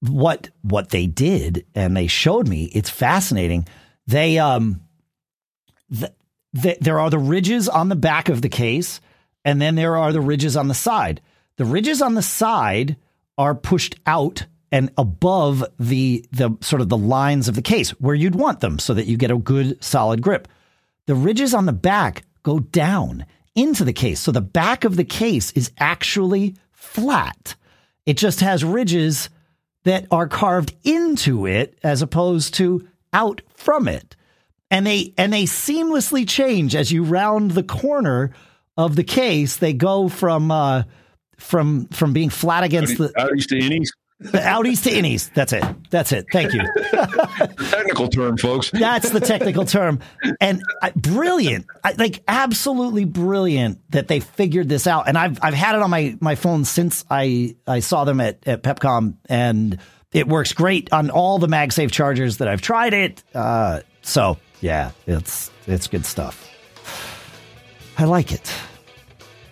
what what they did and they showed me it's fascinating. They um the, the, there are the ridges on the back of the case and then there are the ridges on the side. The ridges on the side are pushed out and above the the sort of the lines of the case where you'd want them so that you get a good solid grip. The ridges on the back go down into the case so the back of the case is actually flat. It just has ridges that are carved into it as opposed to out from it. And they and they seamlessly change as you round the corner of the case. They go from uh, from from being flat against the outies to innies. The outies to innies. That's it. That's it. Thank you. [LAUGHS] technical term, folks. That's the technical term. And uh, brilliant, I, like absolutely brilliant that they figured this out. And I've I've had it on my my phone since I I saw them at at Pepcom, and it works great on all the MagSafe chargers that I've tried it. Uh, so yeah, it's it's good stuff. I like it.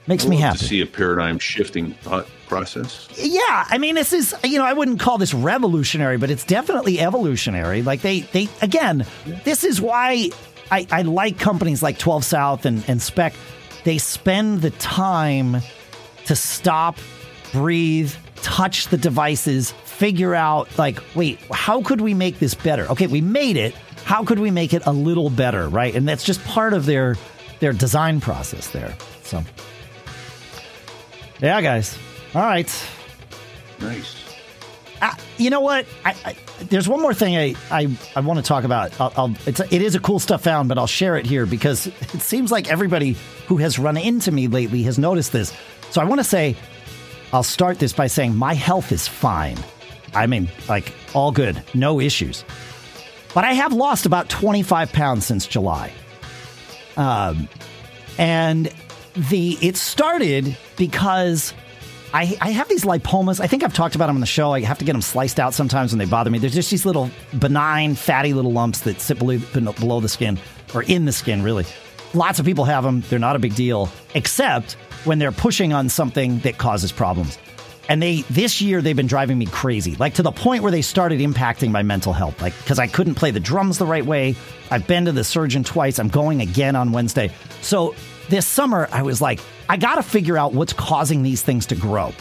Makes me happy to see a paradigm shifting thought process. Yeah, I mean, this is you know I wouldn't call this revolutionary, but it's definitely evolutionary. Like they they again, this is why I, I like companies like Twelve South and and Speck. They spend the time to stop, breathe, touch the devices, figure out like, wait, how could we make this better? Okay, we made it. How could we make it a little better, right? And that's just part of their their design process there. So. Yeah, guys. All right. Nice. Uh, you know what? I, I, there's one more thing I, I, I want to talk about. I'll, I'll, it's it is a cool stuff found, but I'll share it here because [LAUGHS] it seems like everybody who has run into me lately has noticed this. So I want to say, I'll start this by saying my health is fine. I mean, like all good, no issues. But I have lost about 25 pounds since July. Um, and the it started because I, I have these lipomas. I think I've talked about them on the show. I have to get them sliced out sometimes when they bother me. There's just these little benign, fatty little lumps that sit below, below the skin or in the skin, really. Lots of people have them. They're not a big deal, except when they're pushing on something that causes problems. And they this year they've been driving me crazy, like to the point where they started impacting my mental health. Like because I couldn't play the drums the right way. I've been to the surgeon twice. I'm going again on Wednesday. So this summer, I was like, I got to figure out what's causing these things to grow.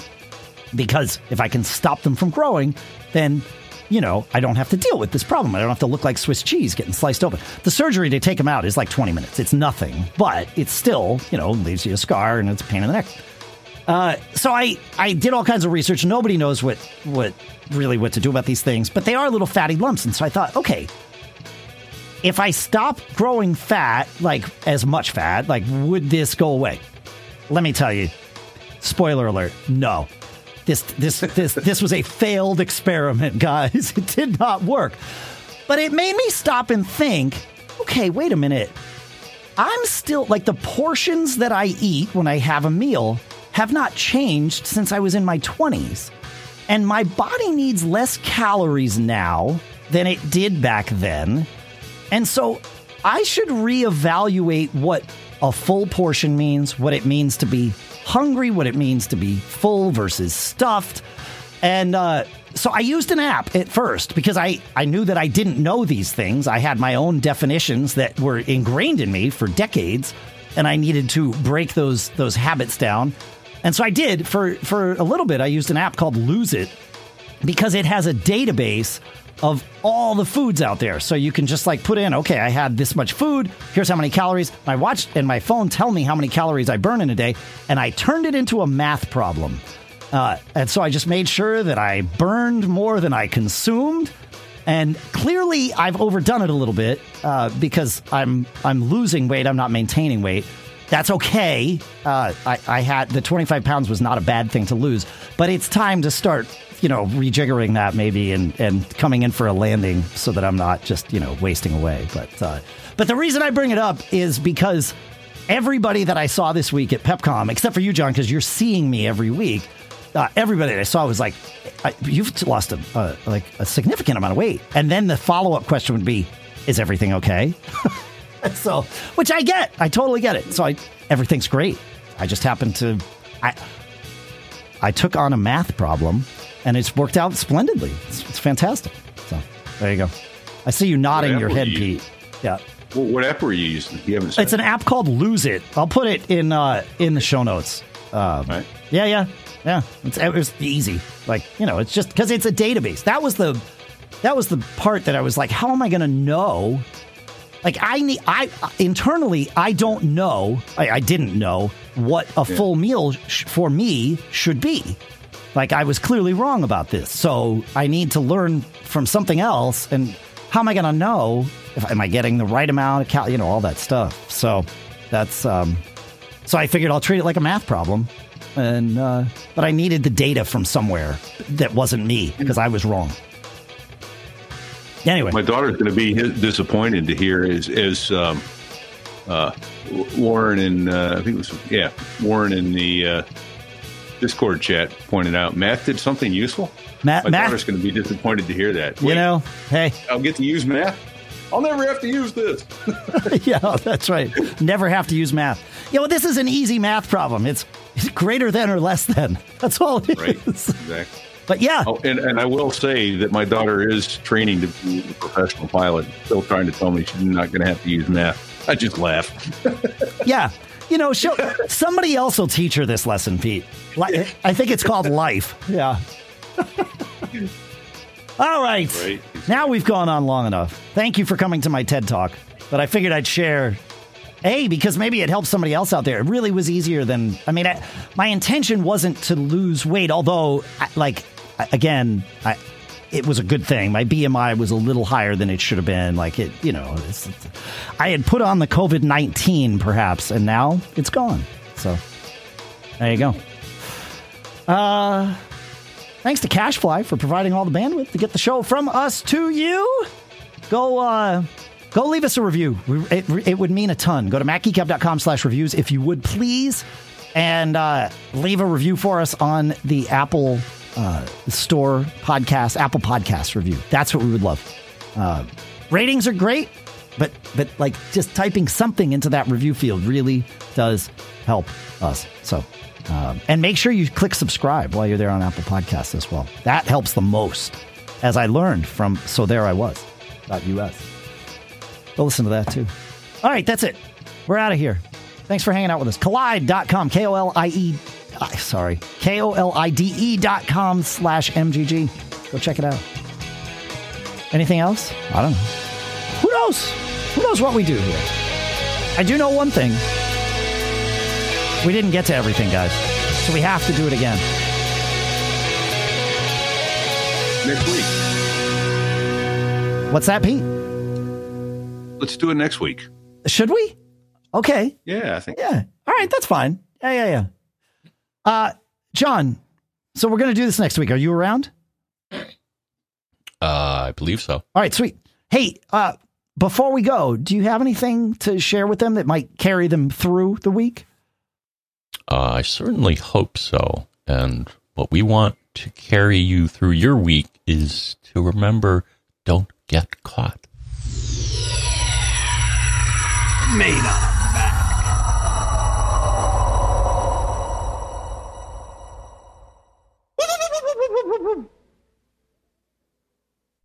Because if I can stop them from growing, then, you know, I don't have to deal with this problem. I don't have to look like Swiss cheese getting sliced open. The surgery to take them out is like 20 minutes. It's nothing, but it's still, you know, leaves you a scar and it's a pain in the neck. Uh, so I, I did all kinds of research. Nobody knows what, what really what to do about these things, but they are little fatty lumps. And so I thought, okay, if I stop growing fat, like as much fat, like would this go away? Let me tell you, spoiler alert, no. This this this this was a failed experiment, [LAUGHS] guys. It did not work. But it made me stop and think, okay, wait a minute. I'm still like the portions that I eat when I have a meal have not changed since I was in my 20s. And my body needs less calories now than it did back then. And so I should reevaluate what a full portion means, what it means to be hungry, what it means to be full versus stuffed. And uh, so I used an app at first because I, I knew that I didn't know these things. I had my own definitions that were ingrained in me for decades, and I needed to break those those habits down. And so I did for for a little bit. I used an app called Lose It because it has a database of all the foods out there. So you can just like put in, okay, I had this much food. Here's how many calories. My watch and my phone tell me how many calories I burn in a day. And I turned it into a math problem. Uh, and so I just made sure that I burned more than I consumed. And clearly, I've overdone it a little bit uh, because I'm I'm losing weight. I'm not maintaining weight. that's okay. Uh, I, I had the 25 pounds was not a bad thing to lose, but it's time to start, you know, rejiggering that maybe and, and coming in for a landing so that I'm not just, you know, wasting away. But, uh, but the reason I bring it up is because everybody that I saw this week at PepCom, except for you, John, because you're seeing me every week, uh, everybody that I saw was like, "You've lost a uh, like a significant amount of weight." And then the follow up question would be, "Is everything okay?" [LAUGHS] so, which I get, I totally get it. So, I everything's great. I just happened to, I, I took on a math problem, and it's worked out splendidly. It's, it's fantastic. So, there you go. I see you nodding your head, you Pete. Yeah. Well, what app were you using? You haven't said. It's an app called Lose It. I'll put it in uh, in the show notes. Um, Right. Yeah, yeah, yeah. It's, it was easy. Like you know, it's just because it's a database. That was the that was the part that I was like, how am I going to know? Like I need I internally I don't know. I, I didn't know what a full meal sh- for me should be. Like I was clearly wrong about this. So I need to learn from something else. And how am I going to know if am I getting the right amount of cal? You know, all that stuff. So that's um. So I figured I'll treat it like a math problem, and uh, but I needed the data from somewhere that wasn't me because I was wrong. Anyway, My daughter's going to be disappointed to hear is is um, uh, Warren and uh, I think it was yeah Warren and the uh, Discord chat pointed out. Math did something useful. math, My math daughter's going to be disappointed to hear that. you know, hey, I'll get to use math. I'll never have to use this. [LAUGHS] [LAUGHS] yeah, that's right. Never have to use math. Yeah, well, this is an easy math problem. It's, it's greater than or less than. [LAUGHS] That's all it is. Right. exactly. But yeah, Oh, and, and I will say that my daughter is training to be a professional pilot. Still trying to tell me she's not going to have to use math. I just laugh. yeah. You know, she'll, [LAUGHS] somebody else will teach her this lesson, Pete. I think it's called life. Yeah. [LAUGHS] All right. Right. Now we've gone on long enough. Thank you for coming to my TED Talk. But I figured I'd share, A, because maybe it helps somebody else out there. It really was easier than, I mean, I, my intention wasn't to lose weight, although, I, like, again, I, it was a good thing. My BMI was a little higher than it should have been. Like, it, you know, it's, I had put on the COVID 19 perhaps, and now it's gone. So there you go. Uh, thanks to CacheFly for providing all the bandwidth to get the show from us to you. Go, uh, go leave us a review. It, it would mean a ton. Go to macgeekgab.com slash reviews if you would please, and uh, leave a review for us on the Apple uh, Store podcast, Apple Podcast review. That's what we would love. Uh, ratings are great, but but like just typing something into that review field really does help us. So, um, and make sure you click subscribe while you're there on Apple Podcasts as well. That helps the most, as I learned from So There I Was. .us. Go listen to that too. All right, that's it. We're out of here. Thanks for hanging out with us. Kolide.com, K O L I E, sorry, K O L I D E dot com slash MGG. Go check it out. Anything else? I don't know. Who knows? Who knows what we do here? I do know one thing. We didn't get to everything, guys. So we have to do it again. Next week. What's that, Pete? Let's do it next week. Should we? Okay. Yeah, I think. Yeah. All right. That's fine. Yeah, yeah, yeah. Uh, John, so we're going to do this next week. Are you around? Uh, I believe so. All right, sweet. Hey, uh, before we go, do you have anything to share with them that might carry them through the week? Uh, I certainly hope so. And what we want to carry you through your week is to remember don't get caught. Made up.